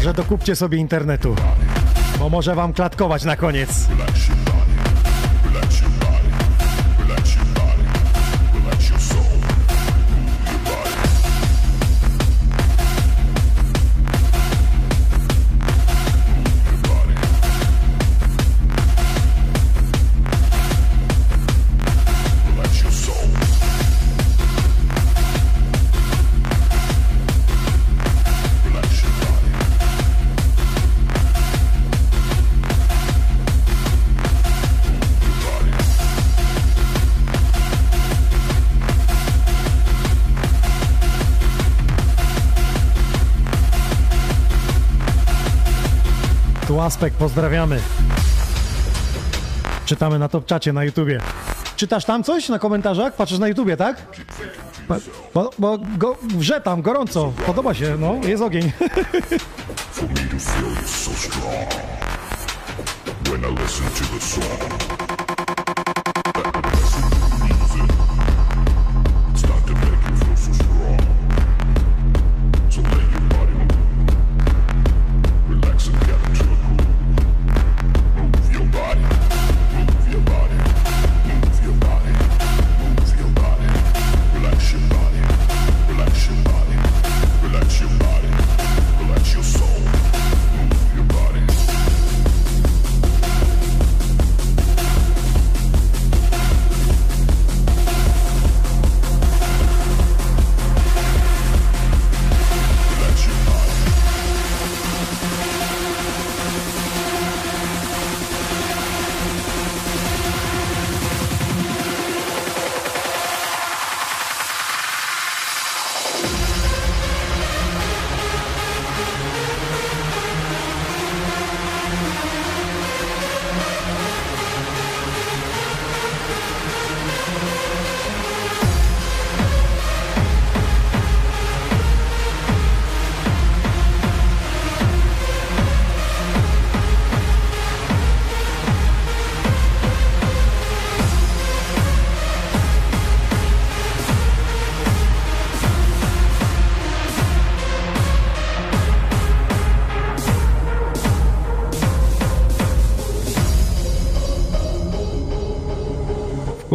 że dokupcie sobie internetu, bo może wam klatkować na koniec. Aspekt, pozdrawiamy. Czytamy na top czacie na YouTubie. Czytasz tam coś na komentarzach? Patrzysz na YouTubie, tak? Bo, bo, go, wrze tam, gorąco. Podoba się, no, jest ogień. When I listen to the song.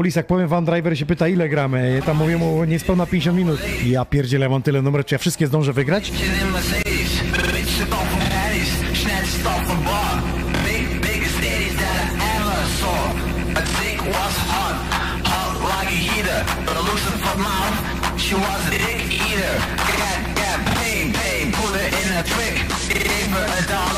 Kulisach powiem wam, driver się pyta ile gramy, tam mówię mu niespełna 50 minut. Ja pierdzielę, mam tyle numerów, czy ja wszystkie zdążę wygrać? in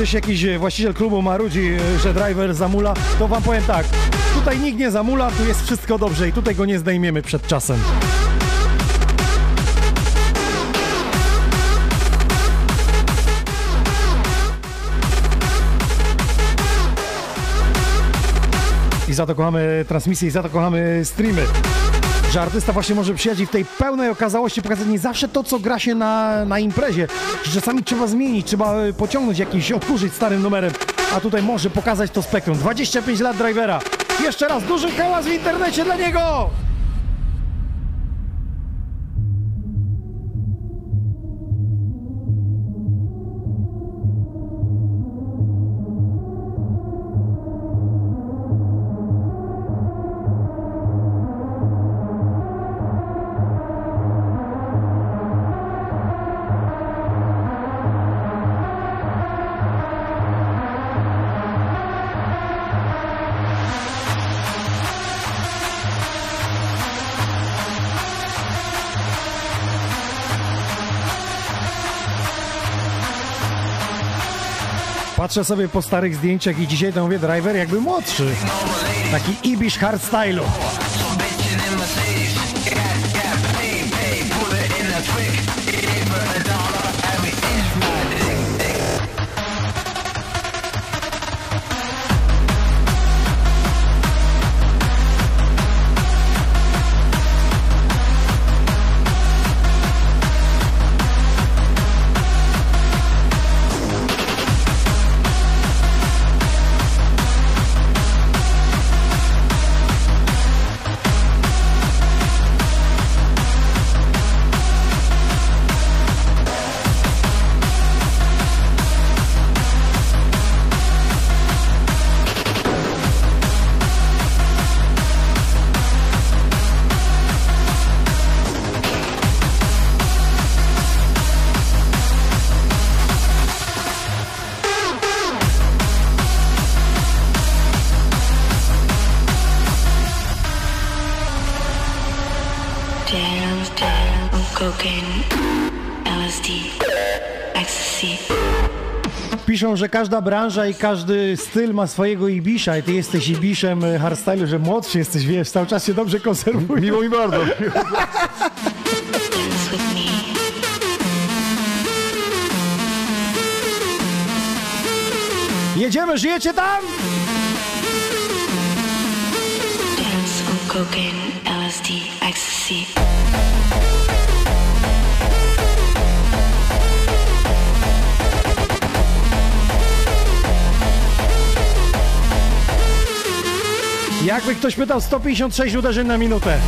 Jeśli jakiś e, właściciel klubu marudzi, e, że driver zamula, to wam powiem tak, tutaj nikt nie zamula, tu jest wszystko dobrze i tutaj go nie zdejmiemy przed czasem. I za to kochamy transmisję i za to kochamy streamy. Że artysta właśnie może przyjechać i w tej pełnej okazałości pokazać nie zawsze to, co gra się na, na imprezie. Że czasami trzeba zmienić, trzeba e, pociągnąć jakiś, odkurzyć starym numerem. A tutaj może pokazać to spektrum. 25 lat drivera. Jeszcze raz duży hałas w internecie dla niego! Patrzę sobie po starych zdjęciach i dzisiaj to mówię driver jakby młodszy. Taki Ibish hardstylu. Piszą, że każda branża i każdy styl ma swojego Ibisza i ty jesteś Ibiszem e, hardstylu, że młodszy jesteś, wiesz, cały czas się dobrze konserwuje. Miło mi bardzo. Jedziemy, żyjecie tam? Dance on cocaine, LSD, ecstasy. Jakby ktoś pytał, 156 uderzeń na minutę.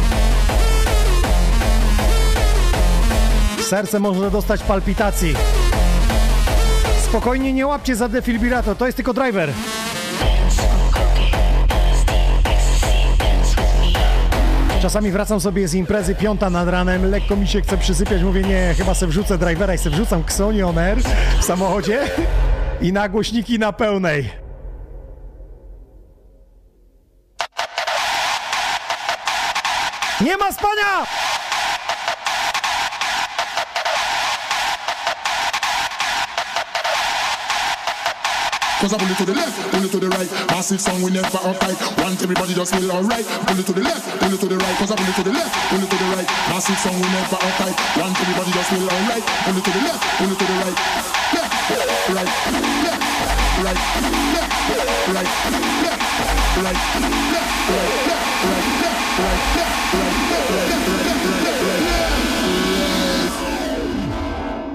Serce może dostać palpitacji. Spokojnie, nie łapcie za defilbrator, to jest tylko driver. Czasami wracam sobie z imprezy piąta nad ranem, lekko mi się chce przysypiać, mówię nie, chyba se wrzucę drivera i se wrzucam Xoni on air w samochodzie i na głośniki na pełnej. Konia! Cause I pull it to the left, pull it to the right. Massive song, we never upright. Want everybody just feel alright. Pull it to the left, pull it to the right. Cause I pull it to the left, pull it to the right. Massive song, we never upright. Want everybody just feel alright. Pull it to the left, pull it to the right. Left, right, left.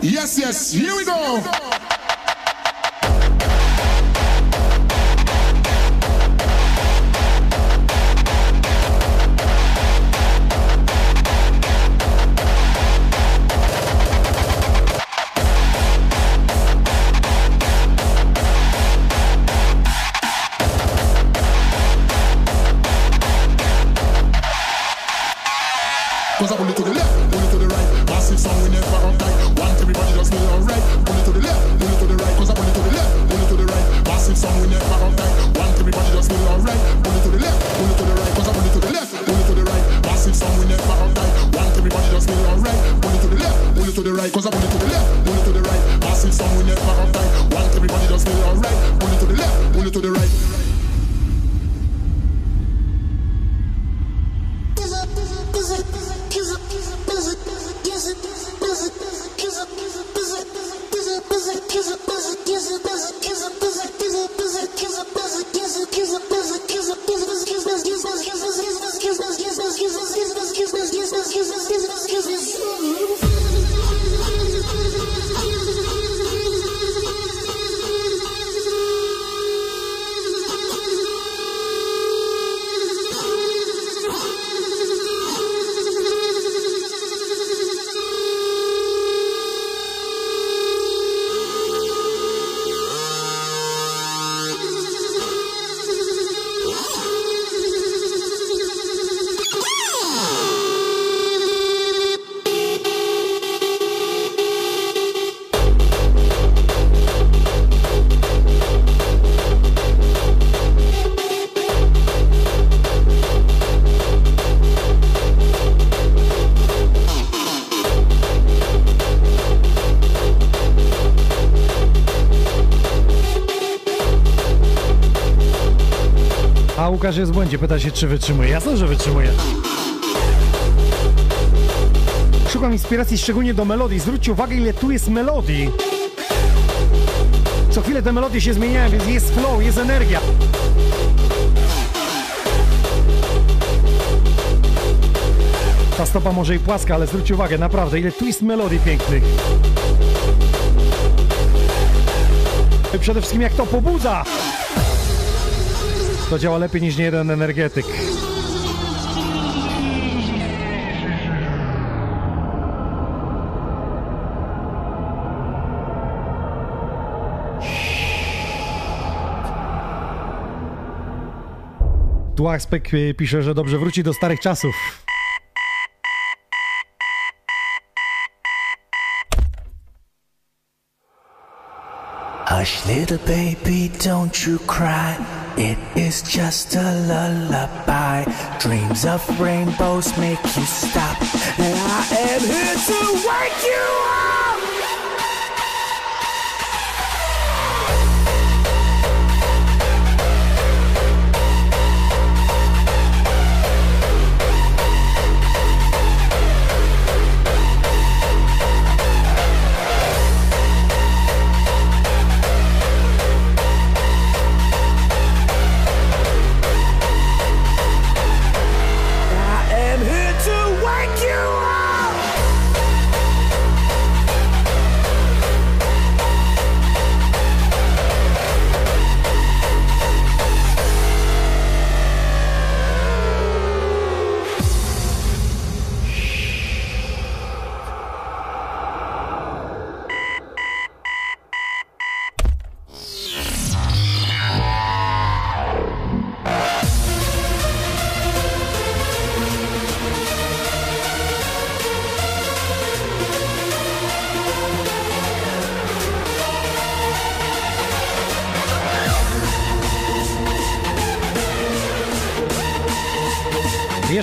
Yes, yes, here we go. To the right. Cause I pull it to the left, pull it to the right. Massive song, we never uptight. Want everybody just feel alright. Pull it to the left, pull it to the right. A Łukasz jest w błędzie, pyta się, czy wytrzymuje. Jasno, że wytrzymuje. Szukam inspiracji szczególnie do melodii. Zwróćcie uwagę, ile tu jest melodii. Co chwilę te melodie się zmieniają, więc jest flow, jest energia. Ta stopa może i płaska, ale zwróćcie uwagę, naprawdę, ile tu jest melodii pięknych. Przede wszystkim jak to pobudza. To działa lepiej niż niejeden energetyk. Tu Aspek y, pisze, że dobrze wróci do starych czasów. Hush, little baby, don't you cry. It is just a lullaby. Dreams of rainbows make you stop. And I am here to wake you up.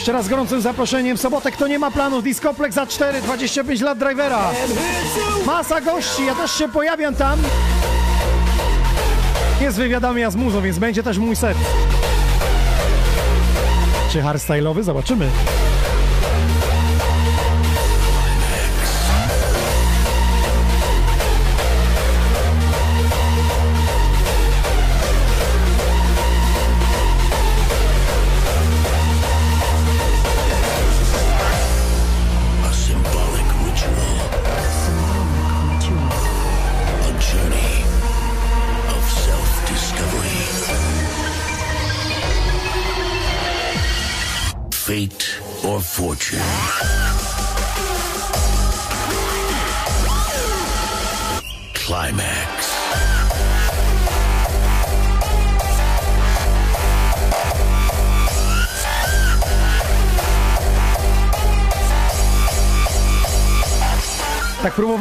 Jeszcze raz gorącym zaproszeniem w sobotę, kto nie ma planów, Discoplex za 4, 25 lat drivera. Masa gości, ja też się pojawiam tam. Jest wywiadami, a z muzą, więc będzie też mój set. Czy hardstyle'owy? Zobaczymy.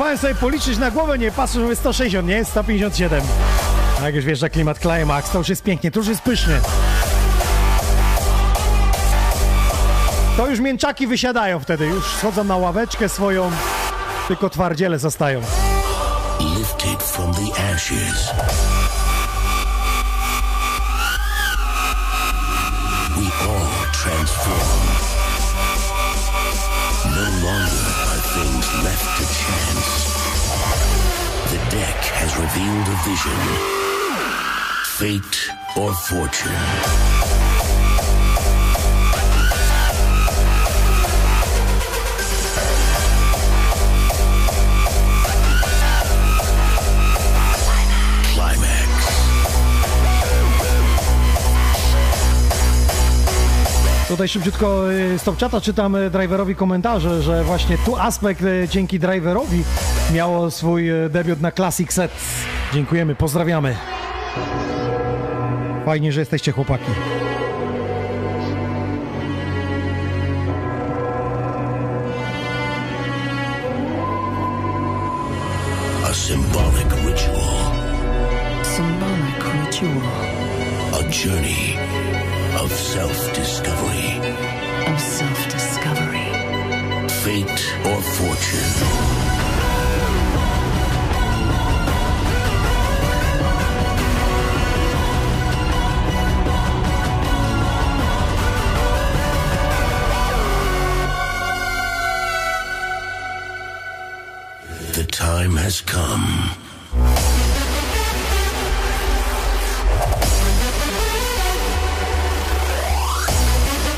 Próbowałem sobie policzyć na głowę, nie patrzę, że jest 160, nie? Jest 157. A jak już wiesz, że klimat Climax, to już jest pięknie, to już jest pysznie. To już mięczaki wysiadają wtedy, już schodzą na ławeczkę swoją, tylko twardziele zostają. Lifted from the ashes. Revealed a vision. Fate or fortune. Tutaj szybciutko z Topchata czytam y, driverowi komentarze, że właśnie tu aspekt y, dzięki driverowi miało swój y, debiut na Classic Set. Dziękujemy, pozdrawiamy. Fajnie, że jesteście chłopaki. A symbolic ritual. Symbolic ritual A journey of self-discovery. of self-discovery. Fate or fortune. Time has come.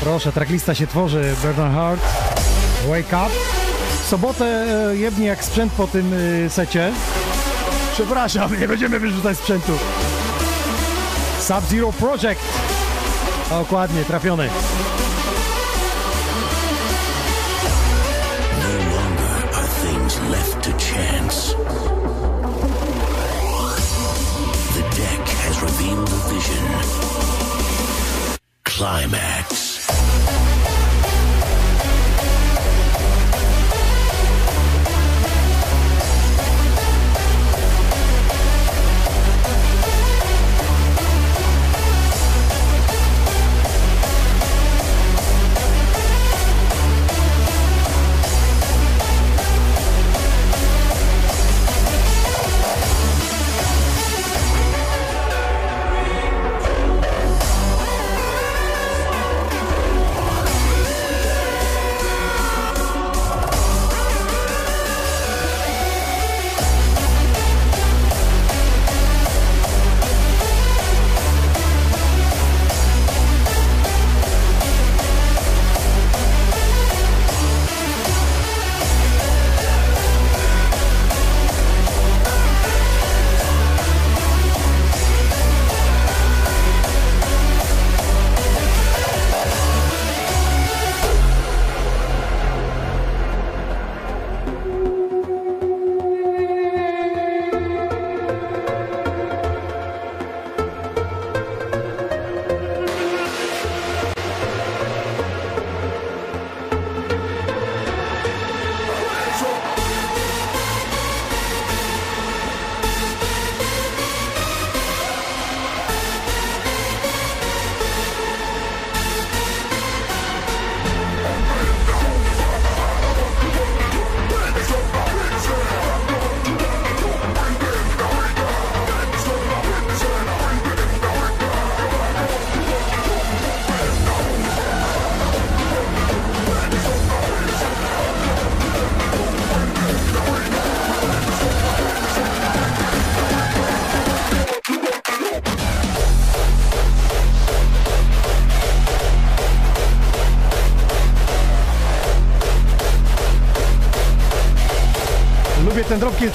Proszę, tracklista się tworzy. Bernard Hart, Wake Up. W sobotę e, jebnie jak sprzęt po tym e, secie. Przepraszam, (laughs) nie będziemy wyrzucać sprzętu. Sub-Zero Project. Dokładnie, trafiony. The deck has revealed a vision. Climax.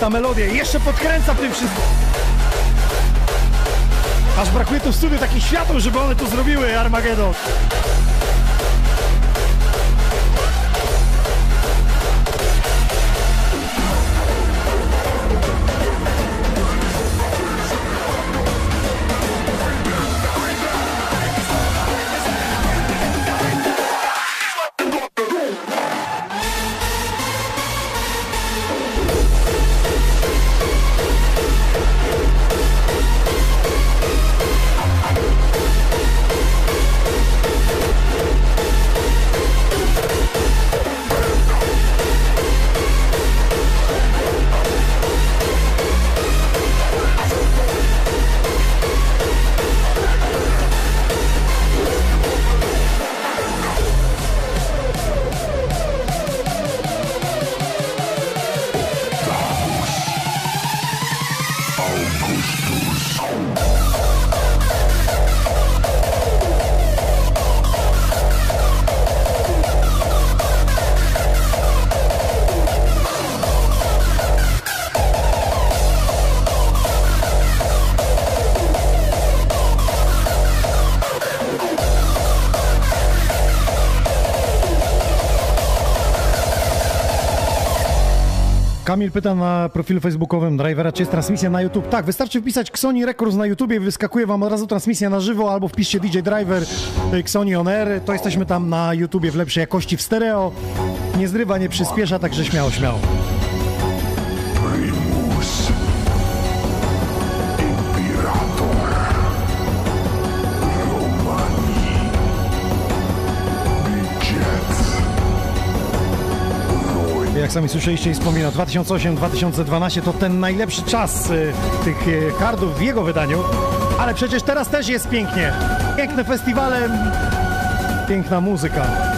Ta melodia. Jeszcze podkręca tym wszystkim. Aż brakuje tu w studiu takich światów, żeby one tu zrobiły Armageddon. Kamil pyta na profilu facebookowym Drivera, czy jest transmisja na YouTube. Tak, wystarczy wpisać Xoni Records na YouTubie, wyskakuje wam od razu transmisja na żywo, albo wpiszcie DJ Driver, y, Xoni On Air, to jesteśmy tam na YouTubie w lepszej jakości w stereo. Nie zrywa, nie przyspiesza, także śmiało, śmiało. Jak sami słyszeliście i wspomina, 2008-2012 to ten najlepszy czas y, tych y, kardów w jego wydaniu, ale przecież teraz też jest pięknie. Piękne festiwale, piękna muzyka.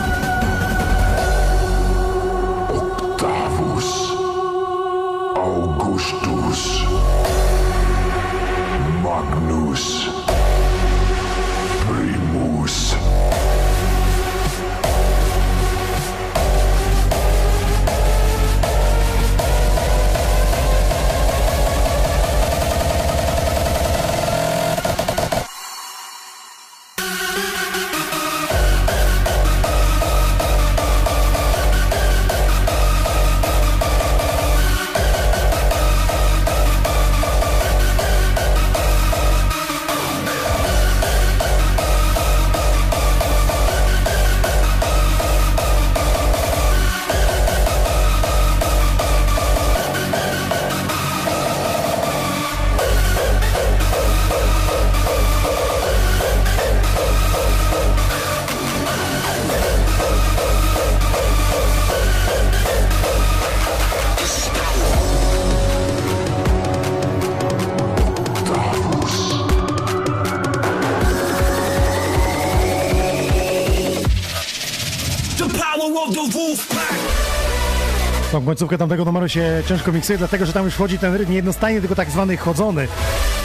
Końcówkę tamtego numeru się ciężko miksuje, dlatego że tam już wchodzi ten rytm nie jednostajny, tylko tak zwany chodzony.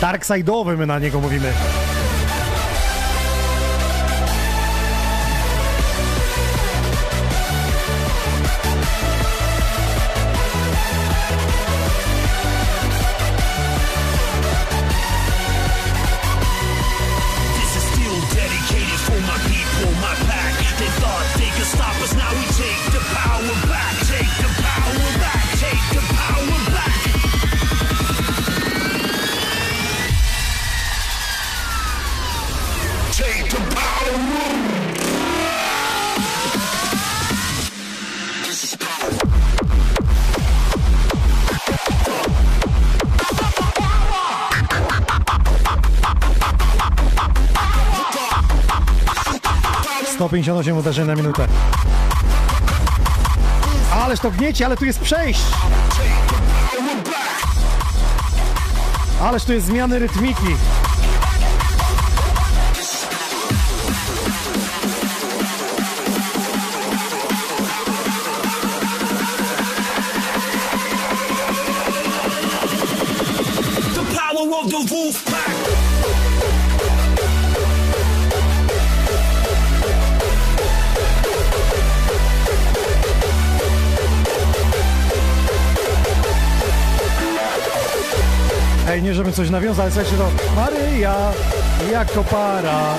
Darkside'owy my na niego mówimy. 158 uderzeń na minutę. Ależ to gniecie, ale tu jest przejść. Ależ tu jest zmiany rytmiki. Nie żebym coś nawiązał, ale słuchajcie to Maryja, jako para,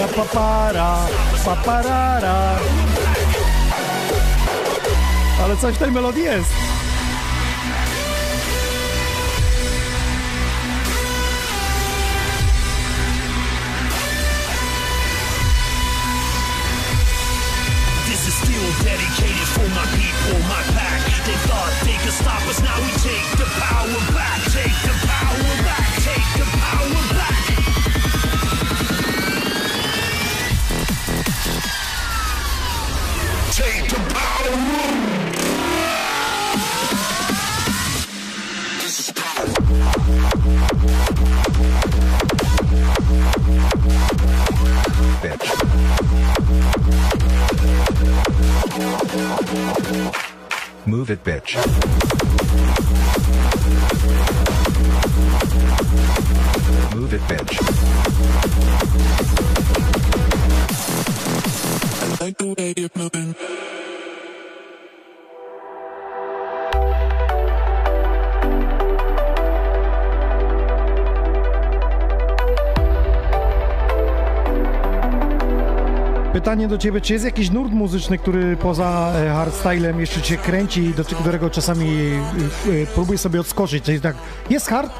rapapara, paparara. Ale coś w tej melodii jest. Move it, bitch. Do ciebie, czy jest jakiś nurt muzyczny, który poza e, hardstylem jeszcze cię kręci, do którego czasami e, e, próbujesz sobie odskoczyć? Czyli tak, jest hard,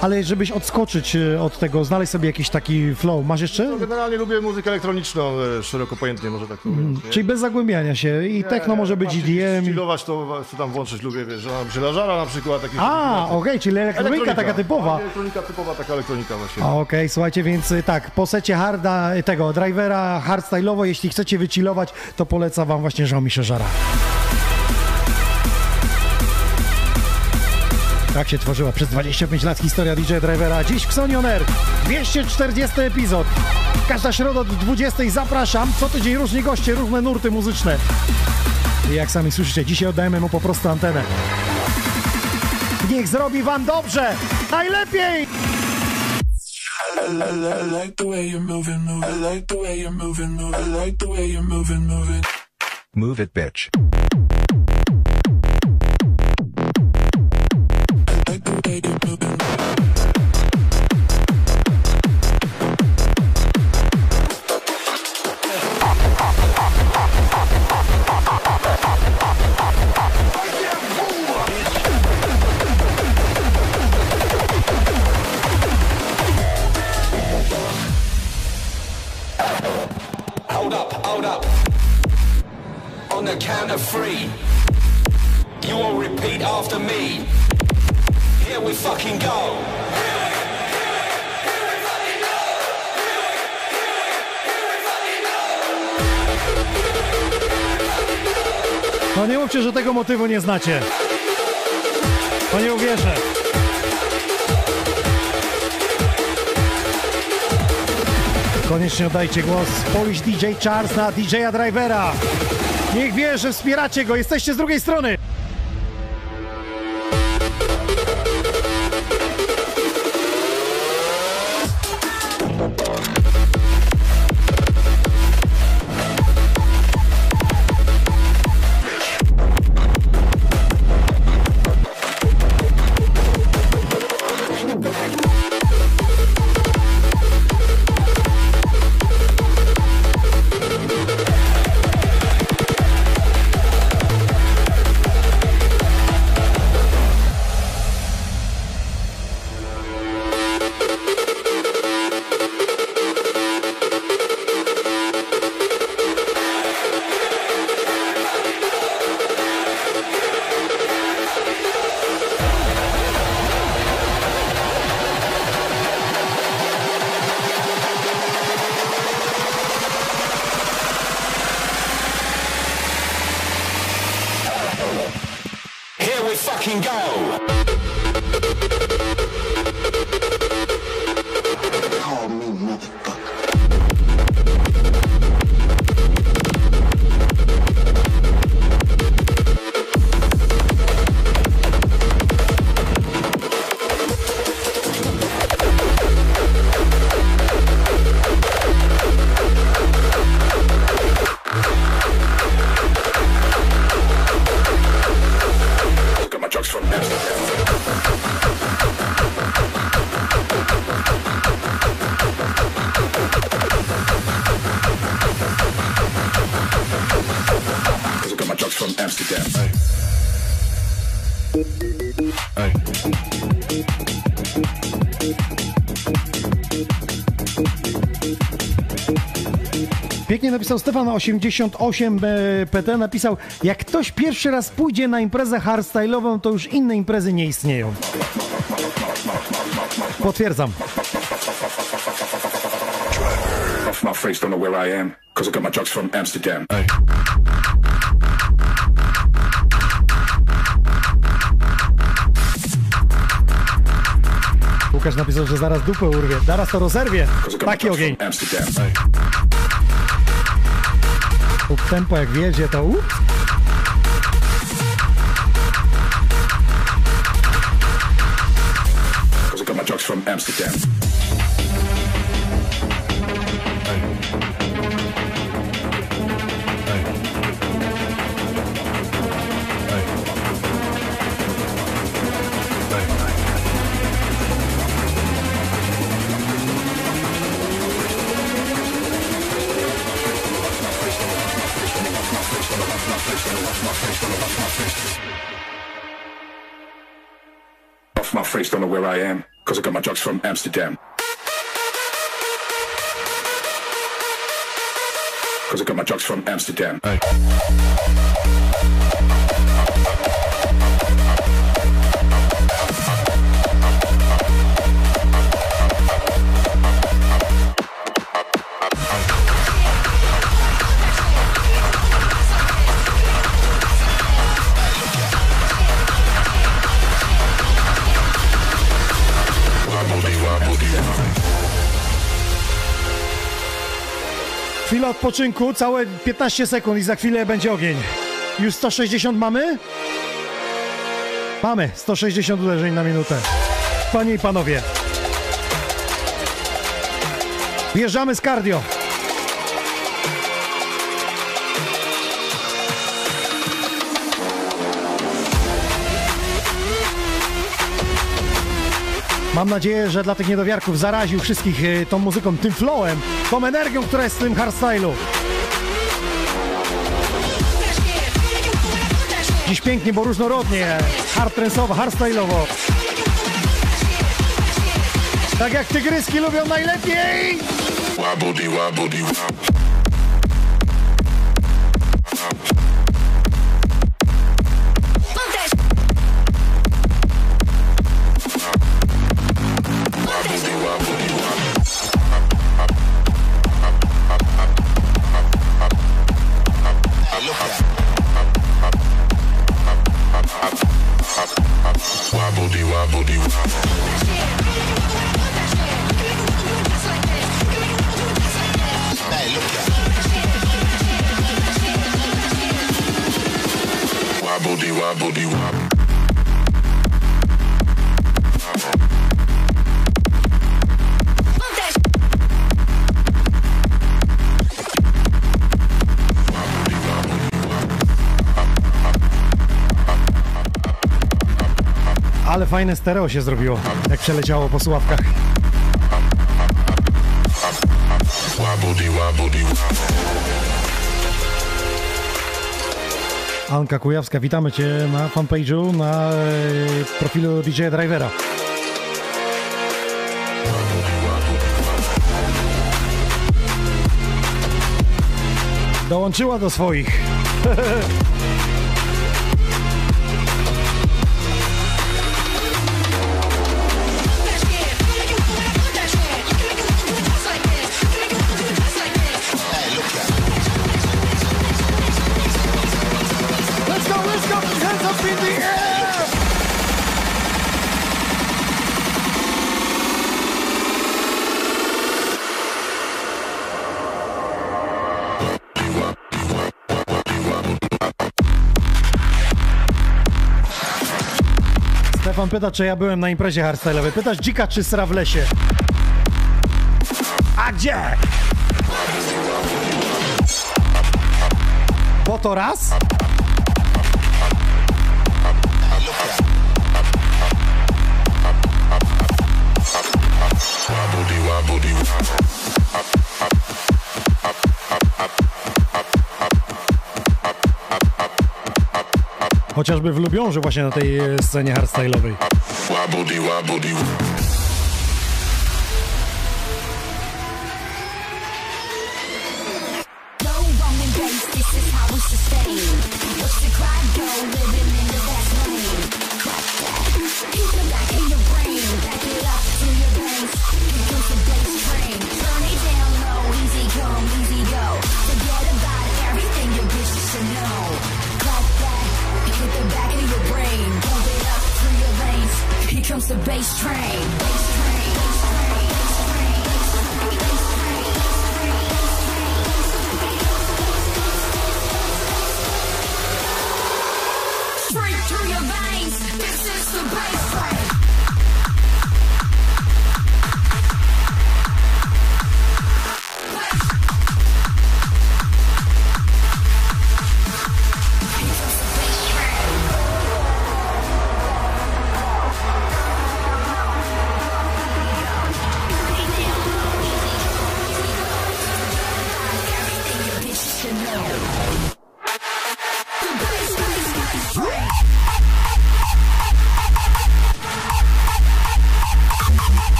ale żebyś odskoczyć e, od tego, znaleźć sobie jakiś taki flow. Masz jeszcze? No, generalnie lubię muzykę elektroniczną, e, szeroko pojętnie może tak powiedzieć. nie? Czyli bez zagłębiania się i techno może być EDM. Chillować to, co tam włączyć lubię, wiesz, że mam żelażara na przykład. Takie A, okej, czyli elektronika taka typowa. Elektronika typowa, taka elektronika właśnie. Okej, słuchajcie, więc tak, po secie harda, tego drivera hardstyle'owo, jeśli chcecie wychillować, to polecam wam właśnie Jean-Michel Żara. Tak się tworzyła przez 25 lat historia DJ Drivera. Dziś w Xonion Air 240 epizod. Każda środa do 20 zapraszam. Co tydzień różni goście, różne nurty muzyczne. I jak sami słyszycie, dzisiaj oddajemy mu po prostu antenę. Niech zrobi wam dobrze! Najlepiej! I, I, I, I like the way you're moving, moving. I like the way you're moving, moving. I like the way you're moving, moving. Move it, bitch. On the count of three, you all repeat after me. Here we fucking go. No nie mówcie, że tego motywu nie znacie. To nie uwierzę. Koniecznie oddajcie głos Polish DJ Charles na DJ-a Drivera. Niech wie, że wspieracie go, jesteście z drugiej strony. Napisał Stefan 88 e, PT, napisał jak ktoś pierwszy raz pójdzie na imprezę hardstyle'ową, to już inne imprezy nie istnieją. Potwierdzam. Off my face, don't know where I am, cause I got my drugs from Amsterdam. Łukasz napisał, że zaraz dupę urwie. Zaraz to rozerwie. Taki ogień. Amsterdam. Up tempo jak wiedzie, to up. Cause I got my drugs from Amsterdam. Chwila odpoczynku, całe 15 sekund i za chwilę będzie ogień. Już 160 mamy? Mamy 160 uderzeń na minutę. Panie i panowie. Wjeżdżamy z cardio. Mam nadzieję, że dla tych niedowiarków zaraził wszystkich e, tą muzyką, tym flowem, tą energią, która jest w tym hardstylu. Dziś pięknie, bo różnorodnie, hardtrance'owo, hardstyle'owo. Tak jak tygryski lubią najlepiej! Wabudi, wab. Fajne stereo się zrobiło, jak przeleciało po wab. Anka Kujawska, witamy Cię na fanpage'u, na e, profilu DJ Drivera. Dołączyła do swoich. (laughs) pyta, czy ja byłem na imprezie hardstyle'owej. Pytasz dzika, czy sra w lesie? A gdzie? Bo to raz? Chociażby w Lubiąży właśnie na tej e, scenie hardstyle'owej.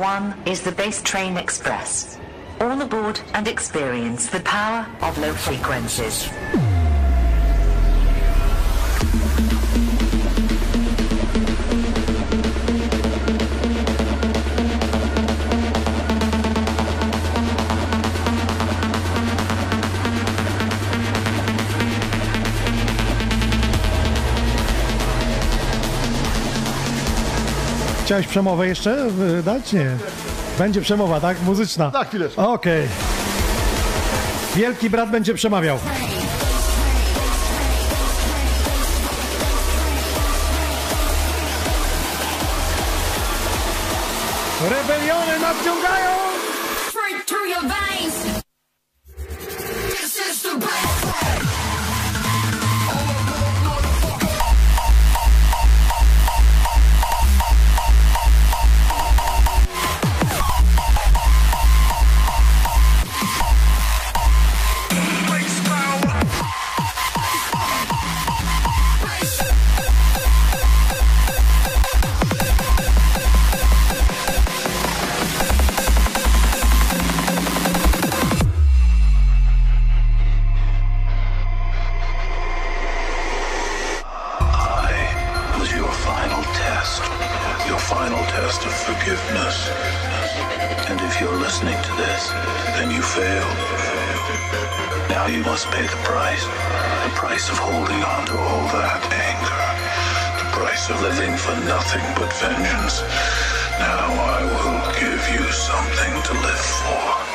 1 is the base train express. All aboard and experience the power of low frequencies. Chciałeś przemowę jeszcze y, dać? Nie. Będzie przemowa, tak? Muzyczna. Za chwileczkę. Okej. Wielki brat będzie przemawiał. nothing but vengeance. Now I will give you something to live for.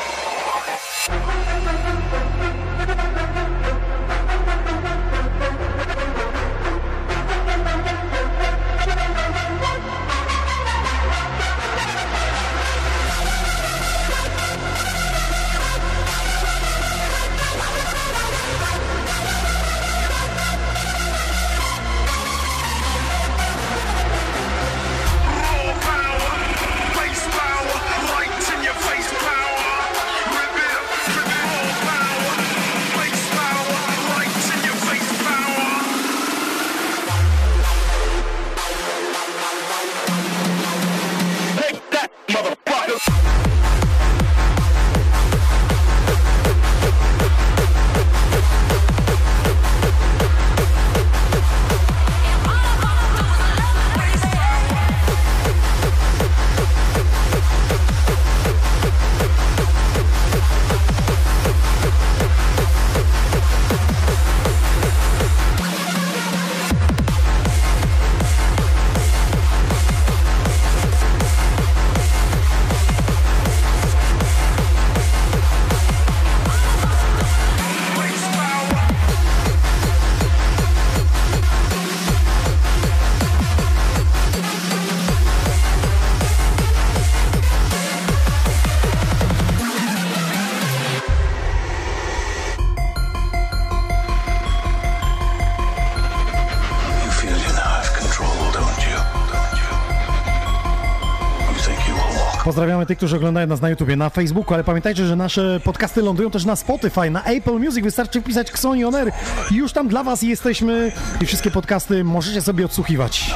Pozdrawiamy tych, którzy oglądają nas na YouTubie, na Facebooku, ale pamiętajcie, że nasze podcasty lądują też na Spotify, na Apple Music. Wystarczy wpisać Xoni On Air i już tam dla Was jesteśmy i wszystkie podcasty możecie sobie odsłuchiwać.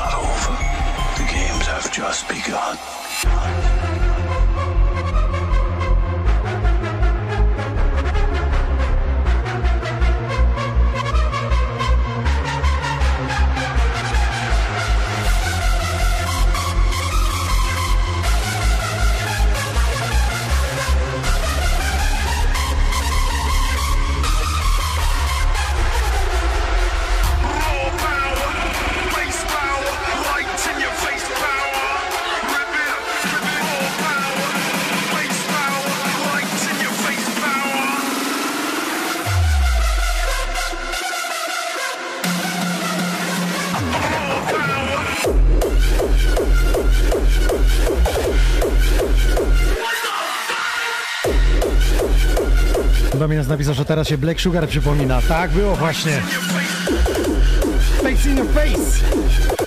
The games have just begun. Napisał, że teraz się Black Sugar przypomina. Tak było właśnie. Face in your face!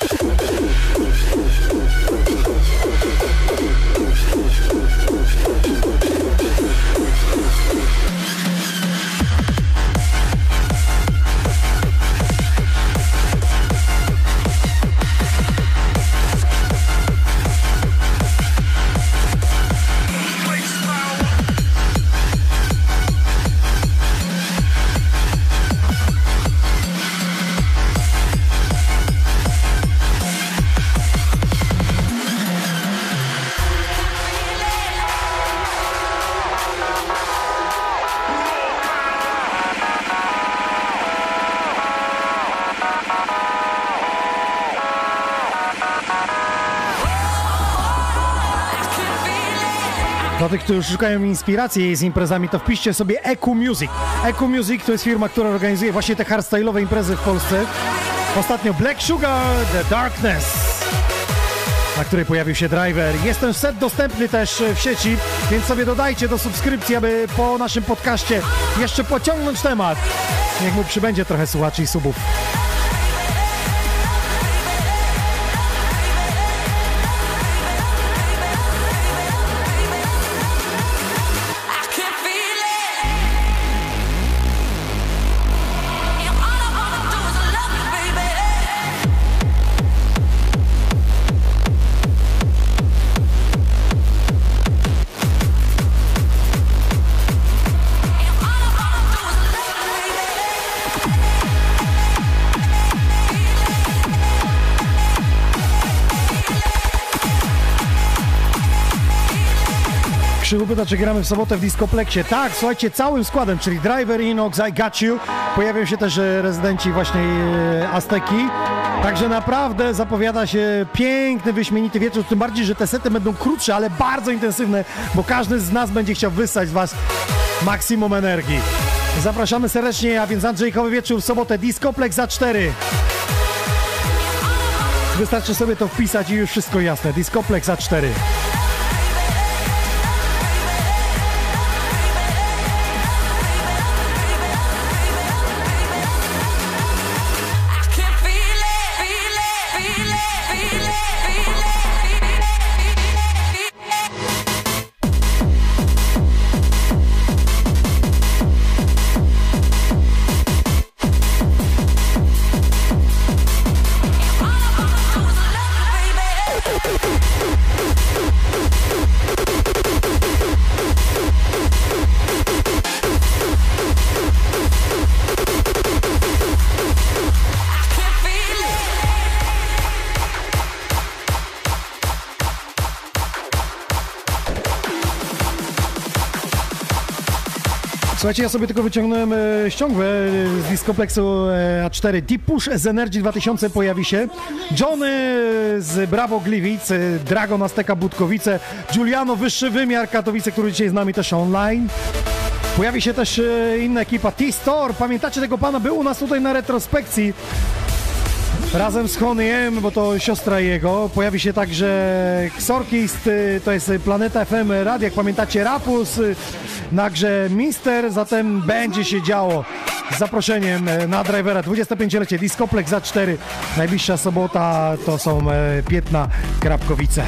Którzy szukają inspiracji z imprezami, to wpiszcie sobie Eku Music. Eku Music to jest firma, która organizuje właśnie te hardstyle'owe imprezy w Polsce. Ostatnio Black Sugar, The Darkness, na której pojawił się driver. Jest ten set dostępny też w sieci, więc sobie dodajcie do subskrypcji, aby po naszym podcaście jeszcze pociągnąć temat. Niech mu przybędzie trochę słuchaczy i subów. Pyta, czy gramy w sobotę w Discoplexie. Tak, słuchajcie, całym składem, czyli Driver, Inox, I Got You. Pojawią się też e, rezydenci właśnie e, Azteki. Także naprawdę zapowiada się piękny, wyśmienity wieczór, tym bardziej, że te sety będą krótsze, ale bardzo intensywne, bo każdy z nas będzie chciał wyssać z Was maksimum energii. Zapraszamy serdecznie, a więc Andrzejkowy wieczór w sobotę Discoplex za 4. Wystarczy sobie to wpisać i już wszystko jasne. Discoplex za 4. Słuchajcie, ja sobie tylko wyciągnąłem e, e, z Discoplexu e, A4. Deep Push z Energy 2000 pojawi się. Johnny z Bravo Gliwic, e, Dragon Azteka Budkowice, Giuliano Wyższy Wymiar Katowice, który dzisiaj z nami też online. Pojawi się też e, inna ekipa, T-Store. Pamiętacie tego pana? Był u nas tutaj na retrospekcji. Razem z Honeyem, bo to siostra jego. Pojawi się także Xorkist, y, to jest Planeta FM Radio, jak pamiętacie, Rapus, y, także Mister, zatem będzie się działo. Z zaproszeniem y, na drivera 25-lecie Discoplex za 4. Najbliższa sobota to są Piętna Krapkowice.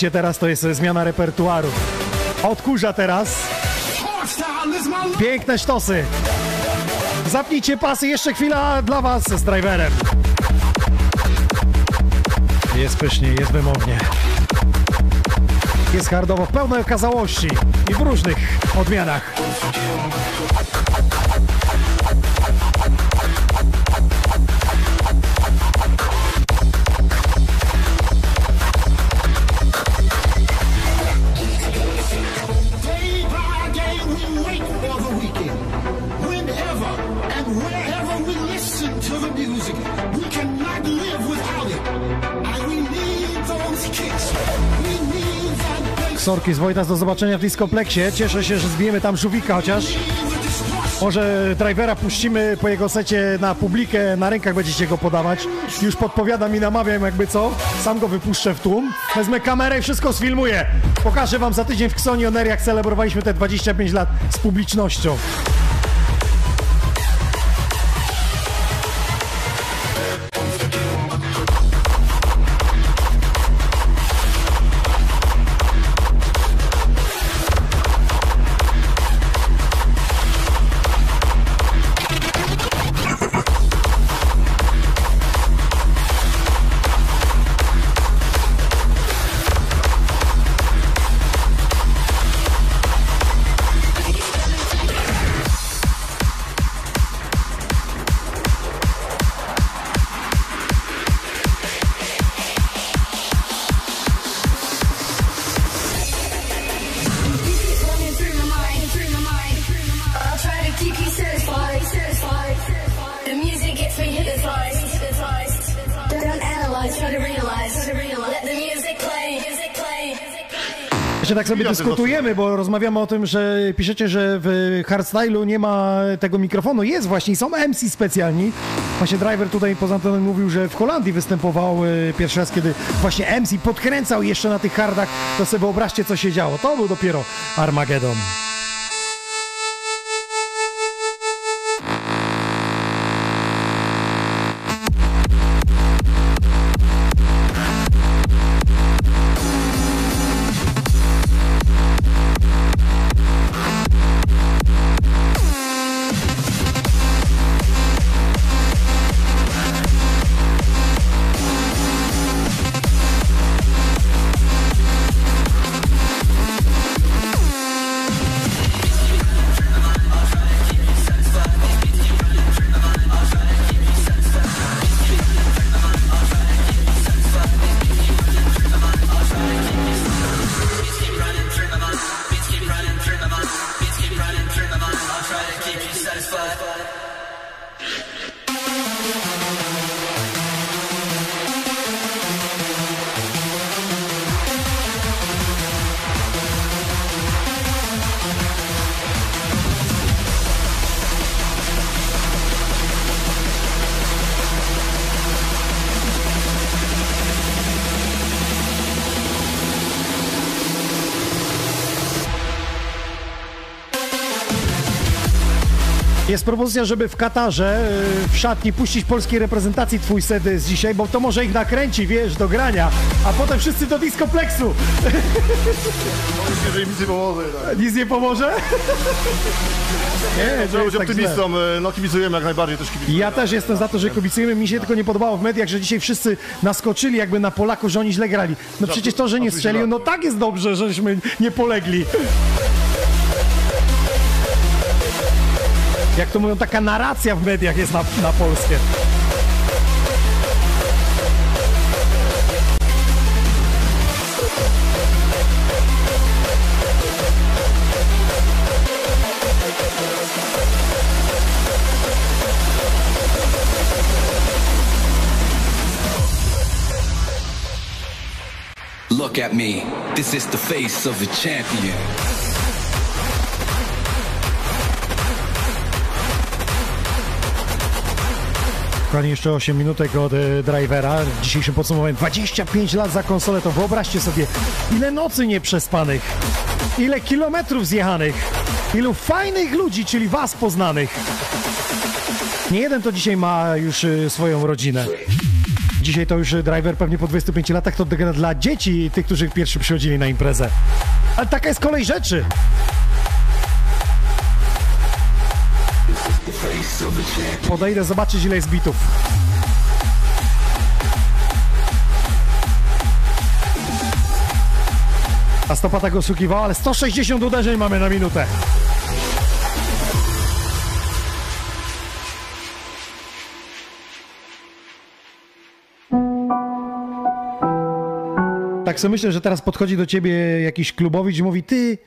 Widzicie teraz to jest zmiana repertuaru. Odkurza teraz. Piękne sztosy. Zapnijcie pasy, jeszcze chwila dla was z driverem. Jest pysznie, jest wymownie. Jest hardowo w pełnej okazałości i w różnych odmianach. Sorki z Wojtas, do zobaczenia w Discoplexie. Cieszę się, że zbijemy tam żółwika chociaż. Może drivera puścimy po jego secie na publikę, na rękach będziecie go podawać. Już podpowiadam i namawiam jakby co. Sam go wypuszczę w tłum. Wezmę kamerę i wszystko sfilmuję. Pokażę wam za tydzień w Xoni On Air, jak celebrowaliśmy te 25 lat z publicznością. Sobie dyskutujemy, bo rozmawiamy o tym, że piszecie, że w hardstylu nie ma tego mikrofonu. Jest właśnie, są MC specjalni. Właśnie driver tutaj poza tym mówił, że w Holandii występował e, pierwszy raz, kiedy właśnie MC podkręcał jeszcze na tych hardach. To sobie wyobraźcie, co się działo. To był dopiero Armageddon. Propozycja, żeby w Katarze y, w szatni puścić polskiej reprezentacji twój set z dzisiaj, bo to może ich nakręci, wiesz, do grania, a potem wszyscy do discoplexu. Jeżeli nic nie pomoże. Tak. Nic nie pomoże? Nie, Trzeba jest być tak optymistą, e, no kibicujemy jak najbardziej też kibicujemy. Ja też jestem za to, że kibicujemy. Mi się tylko nie podobało w mediach, że dzisiaj wszyscy naskoczyli jakby na Polaków, że oni źle grali. No przecież to, że nie strzelił, no tak jest dobrze, żeśmy nie polegli. jak to mówią, taka narracja w mediach jest na, na polskie. Look at me, this is the face of a champion. Kochani, jeszcze 8 minutek od e, drivera. W dzisiejszym podsumowaniu 25 lat za konsolę, to wyobraźcie sobie, ile nocy nieprzespanych, ile kilometrów zjechanych, ilu fajnych ludzi, czyli was poznanych. Nie jeden to dzisiaj ma już e, swoją rodzinę. Dzisiaj to już driver pewnie po 25 latach to dla dzieci, tych, którzy pierwszy przychodzili na imprezę. Ale taka jest kolej rzeczy. Podejdę zobaczyć ile jest bitów. A stopa tak oszukiwała, ale 160 uderzeń mamy na minutę. Tak sobie myślę, że teraz podchodzi do ciebie jakiś klubowicz i mówi, ty,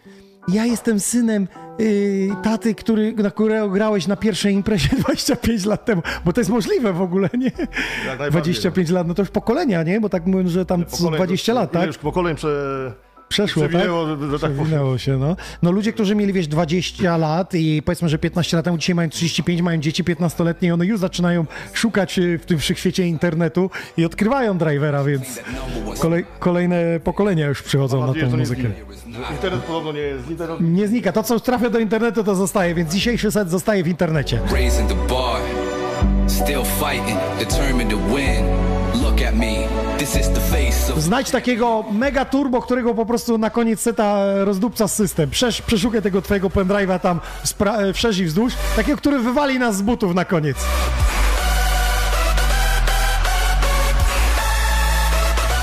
ja jestem synem y, taty, który, na którego grałeś na pierwszej imprezie (laughs) 25 lat temu, bo to jest możliwe w ogóle, nie? najbardziej, 25 lat, no to już pokolenia, nie? Bo tak mówią, że tam co Pokoleń 20 to- lat, tak? już pokoleń prze... Przeszło, przewinęło, tak? że tak. Przewinęło się, no. No ludzie, którzy mieli, wiesz, 20 lat i powiedzmy, że 15 lat temu, dzisiaj mają 35, mają dzieci 15-letnie i one już zaczynają szukać y, w tym wszechświecie internetu i odkrywają drivera, więc kolej, kolejne pokolenia już przychodzą na nie muzykę. Internet podobno nie jest. Internet... Nie znika. To, co trafia do internetu, to zostaje, więc dzisiejszy set zostaje w internecie. Raising the bar, still fighting, determined to win. Look at me, Znajdź takiego mega turbo, którego po prostu na koniec seta rozdupca system. Przesz, przeszukaj tego twojego pendrive'a tam spra- e, wszerz i wzdłuż. Takiego, który wywali nas z butów na koniec.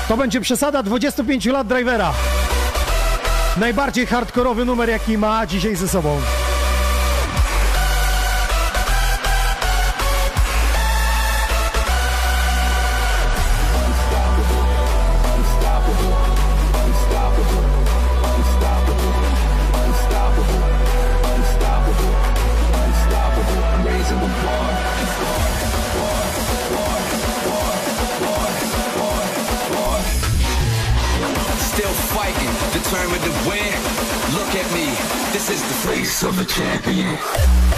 To będzie przesada 25 lat drivera. Najbardziej hardkorowy numer, jaki ma dzisiaj ze sobą. Is the face of a champion.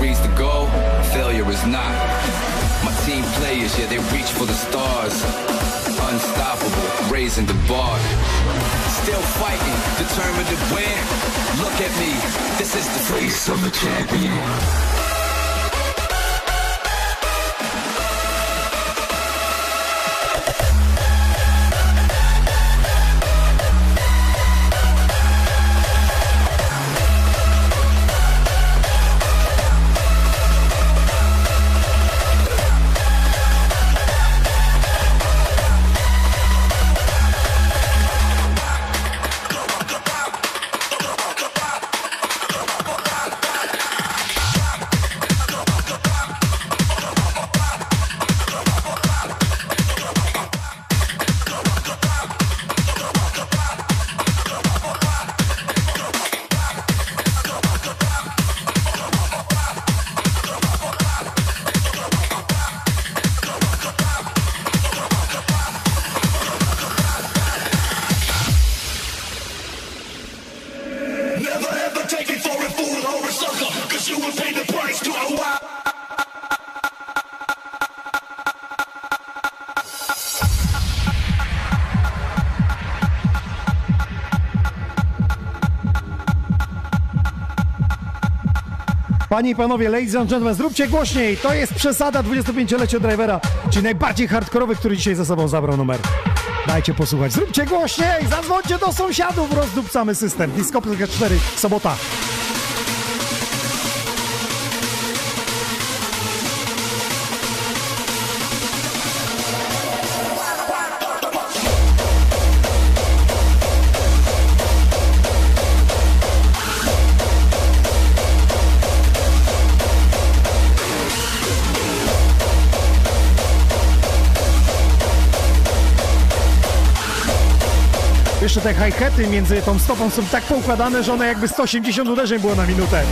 Victory's the goal, failure is not. My team players, yeah, they reach for the stars. Unstoppable, raising the bar. Still fighting, determined to win. Look at me, this is the face of a champion. Panie i panowie, ladies and gentlemen, zróbcie głośniej. To jest przesada 25-lecia drivera, czyli najbardziej hardkorowy, który dzisiaj ze sobą zabrał numer. Dajcie posłuchać. Zróbcie głośniej, zadzwońcie do sąsiadów, rozdupcamy system. Disco 4, sobota. Te hi-haty między tą stopą są tak poukładane, że one jakby 180 uderzeń było na minutę.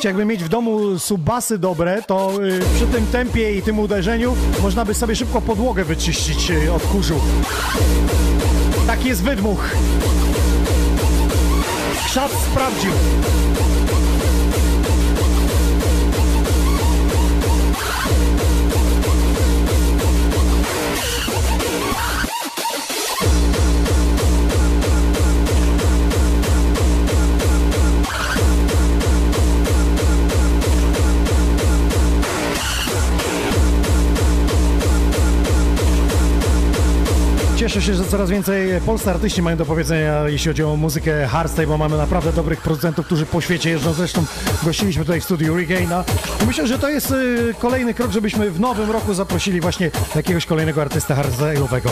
Słuchajcie, jakby mieć w domu subbasy dobre, to y, przy tym tempie i tym uderzeniu można by sobie szybko podłogę wyczyścić y, od kurzu. Taki jest wydmuch. Krzat sprawdził. Cieszę się, że coraz więcej polscy artyści mają do powiedzenia, jeśli chodzi o muzykę hardstyle, bo mamy naprawdę dobrych producentów, którzy po świecie jeżdżą. Zresztą gościliśmy tutaj w studiu Regaina. Myślę, że to jest y, kolejny krok, żebyśmy w nowym roku zaprosili właśnie jakiegoś kolejnego artysta hardstyle'owego.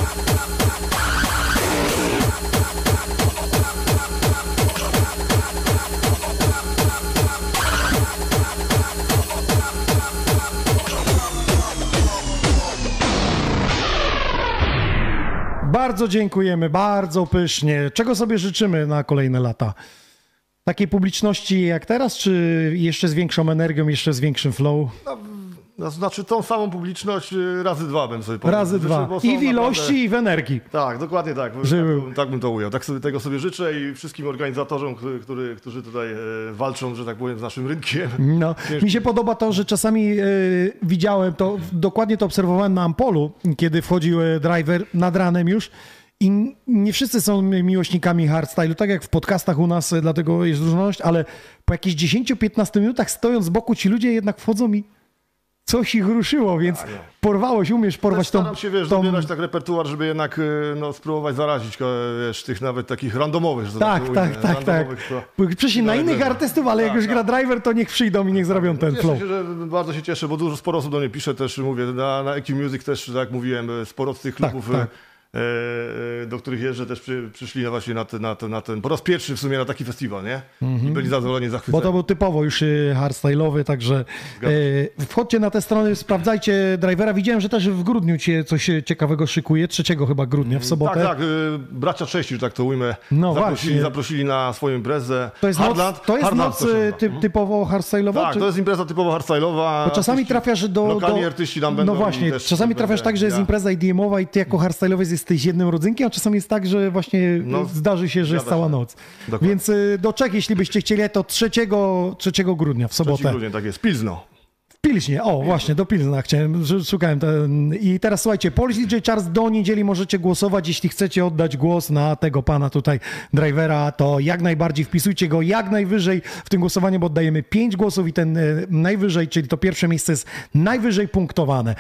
Bardzo dziękujemy, bardzo pysznie. Czego sobie życzymy na kolejne lata? Takiej publiczności jak teraz, czy jeszcze z większą energią, jeszcze z większym flow? No, znaczy tą samą publiczność y, razy dwa bym sobie powiedział. Razy dwa. bo są I w ilości, naprawdę- i w energii. Tak, dokładnie tak. Żeby- Tak, tak bym to ujął. Tak sobie tego sobie życzę i wszystkim organizatorom, który, który, którzy tutaj e, walczą, że tak powiem, z naszym rynkiem. No, (laughs) Ciężko. mi się podoba to, że czasami e, widziałem to, dokładnie to obserwowałem na Ampolu, kiedy wchodził e, driver nad ranem już i nie wszyscy są miłośnikami hardstylu, tak jak w podcastach u nas, dlatego jest różność, ale po jakichś 10-15 minutach stojąc z boku ci ludzie jednak wchodzą i coś ich ruszyło, więc porwałeś, umiesz porwać tą... staram się, wiesz, tą... dobierać tak repertuar, żeby jednak e, no, spróbować zarazić, wiesz, tych nawet takich randomowych, Tak, tak, tak, tak, tak. Bo Przyszli na innych artystów, ale jak już gra driver, to niech przyjdą i niech zrobią ten Cieszę flow. się, że bardzo się cieszę, bo dużo sporo osób do mnie pisze też, mówię, na, na EQ Music też, tak jak mówiłem, sporo z tych Tak, klubów, tak. e, e, do których jeżdżę, też przy, przyszli na właśnie na ten, na, na ten, po raz pierwszy w sumie na taki festiwal, nie? I byli zadowoleni, Bo zachwyceni. to był typowo już y, hardstyle'owy, także e, wchodźcie na te strony, sprawdzajcie drivera. Widziałem, że też w grudniu cię coś e, ciekawego szykuje, 3 chyba grudnia, w sobotę. Tak, tak, y, bracia Cześci, że tak to ujmę, No zaprosili, właśnie. zaprosili na swoją imprezę. To jest Hardland, noc, to jest Hardland noc y, ty, typowo hardstyle'owa? Tak, czy- to jest impreza typowo hardstyle'owa. Bo czasami Artyści- trafiasz do... Lokalni do... artyści tam będą. No właśnie, czasami trafiasz tak, że jest ja. impreza IDM-owa i ty jako hardstyle'owiec jesteś jednym rodzynkiem, a czasami jest tak, że właśnie No, zdarzy się, że jest cała się. noc. Dokładnie. Więc y, do Czech, jeśli byście chcieli, to 3, 3 grudnia, w 3 sobotę. grudnia, tak jest, Pilzno. Pilśnie, o właśnie, do Pilzna chciałem, szukałem. I teraz słuchajcie, Polish DJ Charles do niedzieli możecie głosować, jeśli chcecie oddać głos na tego pana tutaj, drivera, to jak najbardziej wpisujcie go jak najwyżej w tym głosowaniu, bo oddajemy 5 głosów i ten e, najwyżej, czyli to pierwsze miejsce jest najwyżej punktowane.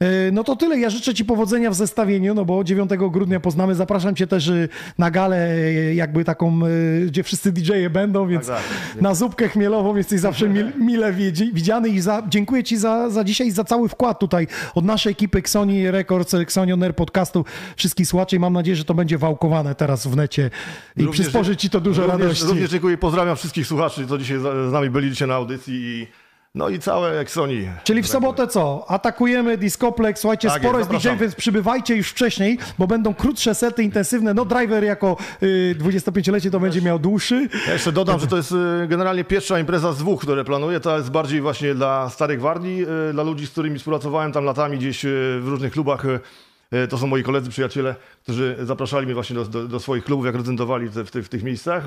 E, No to tyle, ja życzę Ci powodzenia w zestawieniu, no bo 9 grudnia poznamy, zapraszam Cię też e, na galę jakby taką, gdzie wszyscy DJ-e będą, więc tak. na zupkę chmielową jesteś zawsze mil, mile widziany i za, dziękuję Ci za, za dzisiaj i za cały wkład tutaj od naszej ekipy Xoni Records, Xoni On Air podcastu, wszystkich słuchaczy mam nadzieję, że to będzie wałkowane teraz w necie i Również- przysporzy Ci to dużo również, radości. Również dziękuję pozdrawiam wszystkich słuchaczy, co dzisiaj z z nami byli dzisiaj na audycji i no i całe Exoni. Czyli w sobotę co? Atakujemy Discoplex. Słuchajcie, Tak sporo jest, jest DJ, więc przybywajcie już wcześniej, bo będą krótsze sety, intensywne. No driver jako y, 25-lecie to będzie miał dłuższy. Ja jeszcze dodam, że to jest y, generalnie pierwsza impreza z dwóch, które planuję. To jest bardziej właśnie dla starych gwardii, y, dla ludzi, z którymi współpracowałem tam latami gdzieś y, w różnych klubach. y, y, To są moi koledzy, przyjaciele, którzy zapraszali mnie właśnie do, do, do swoich klubów, jak reprezentowali te, w, w tych miejscach.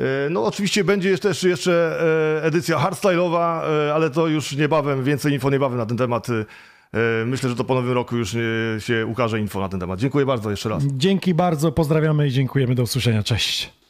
Y, No oczywiście będzie też jeszcze e, edycja hardstyle'owa, e, ale to już niebawem, więcej info niebawem na ten temat. e, Myślę, że to po nowym roku już e, się ukaże info na ten temat. Dziękuję bardzo jeszcze raz. Dzięki bardzo, pozdrawiamy i dziękujemy. Do usłyszenia. Cześć.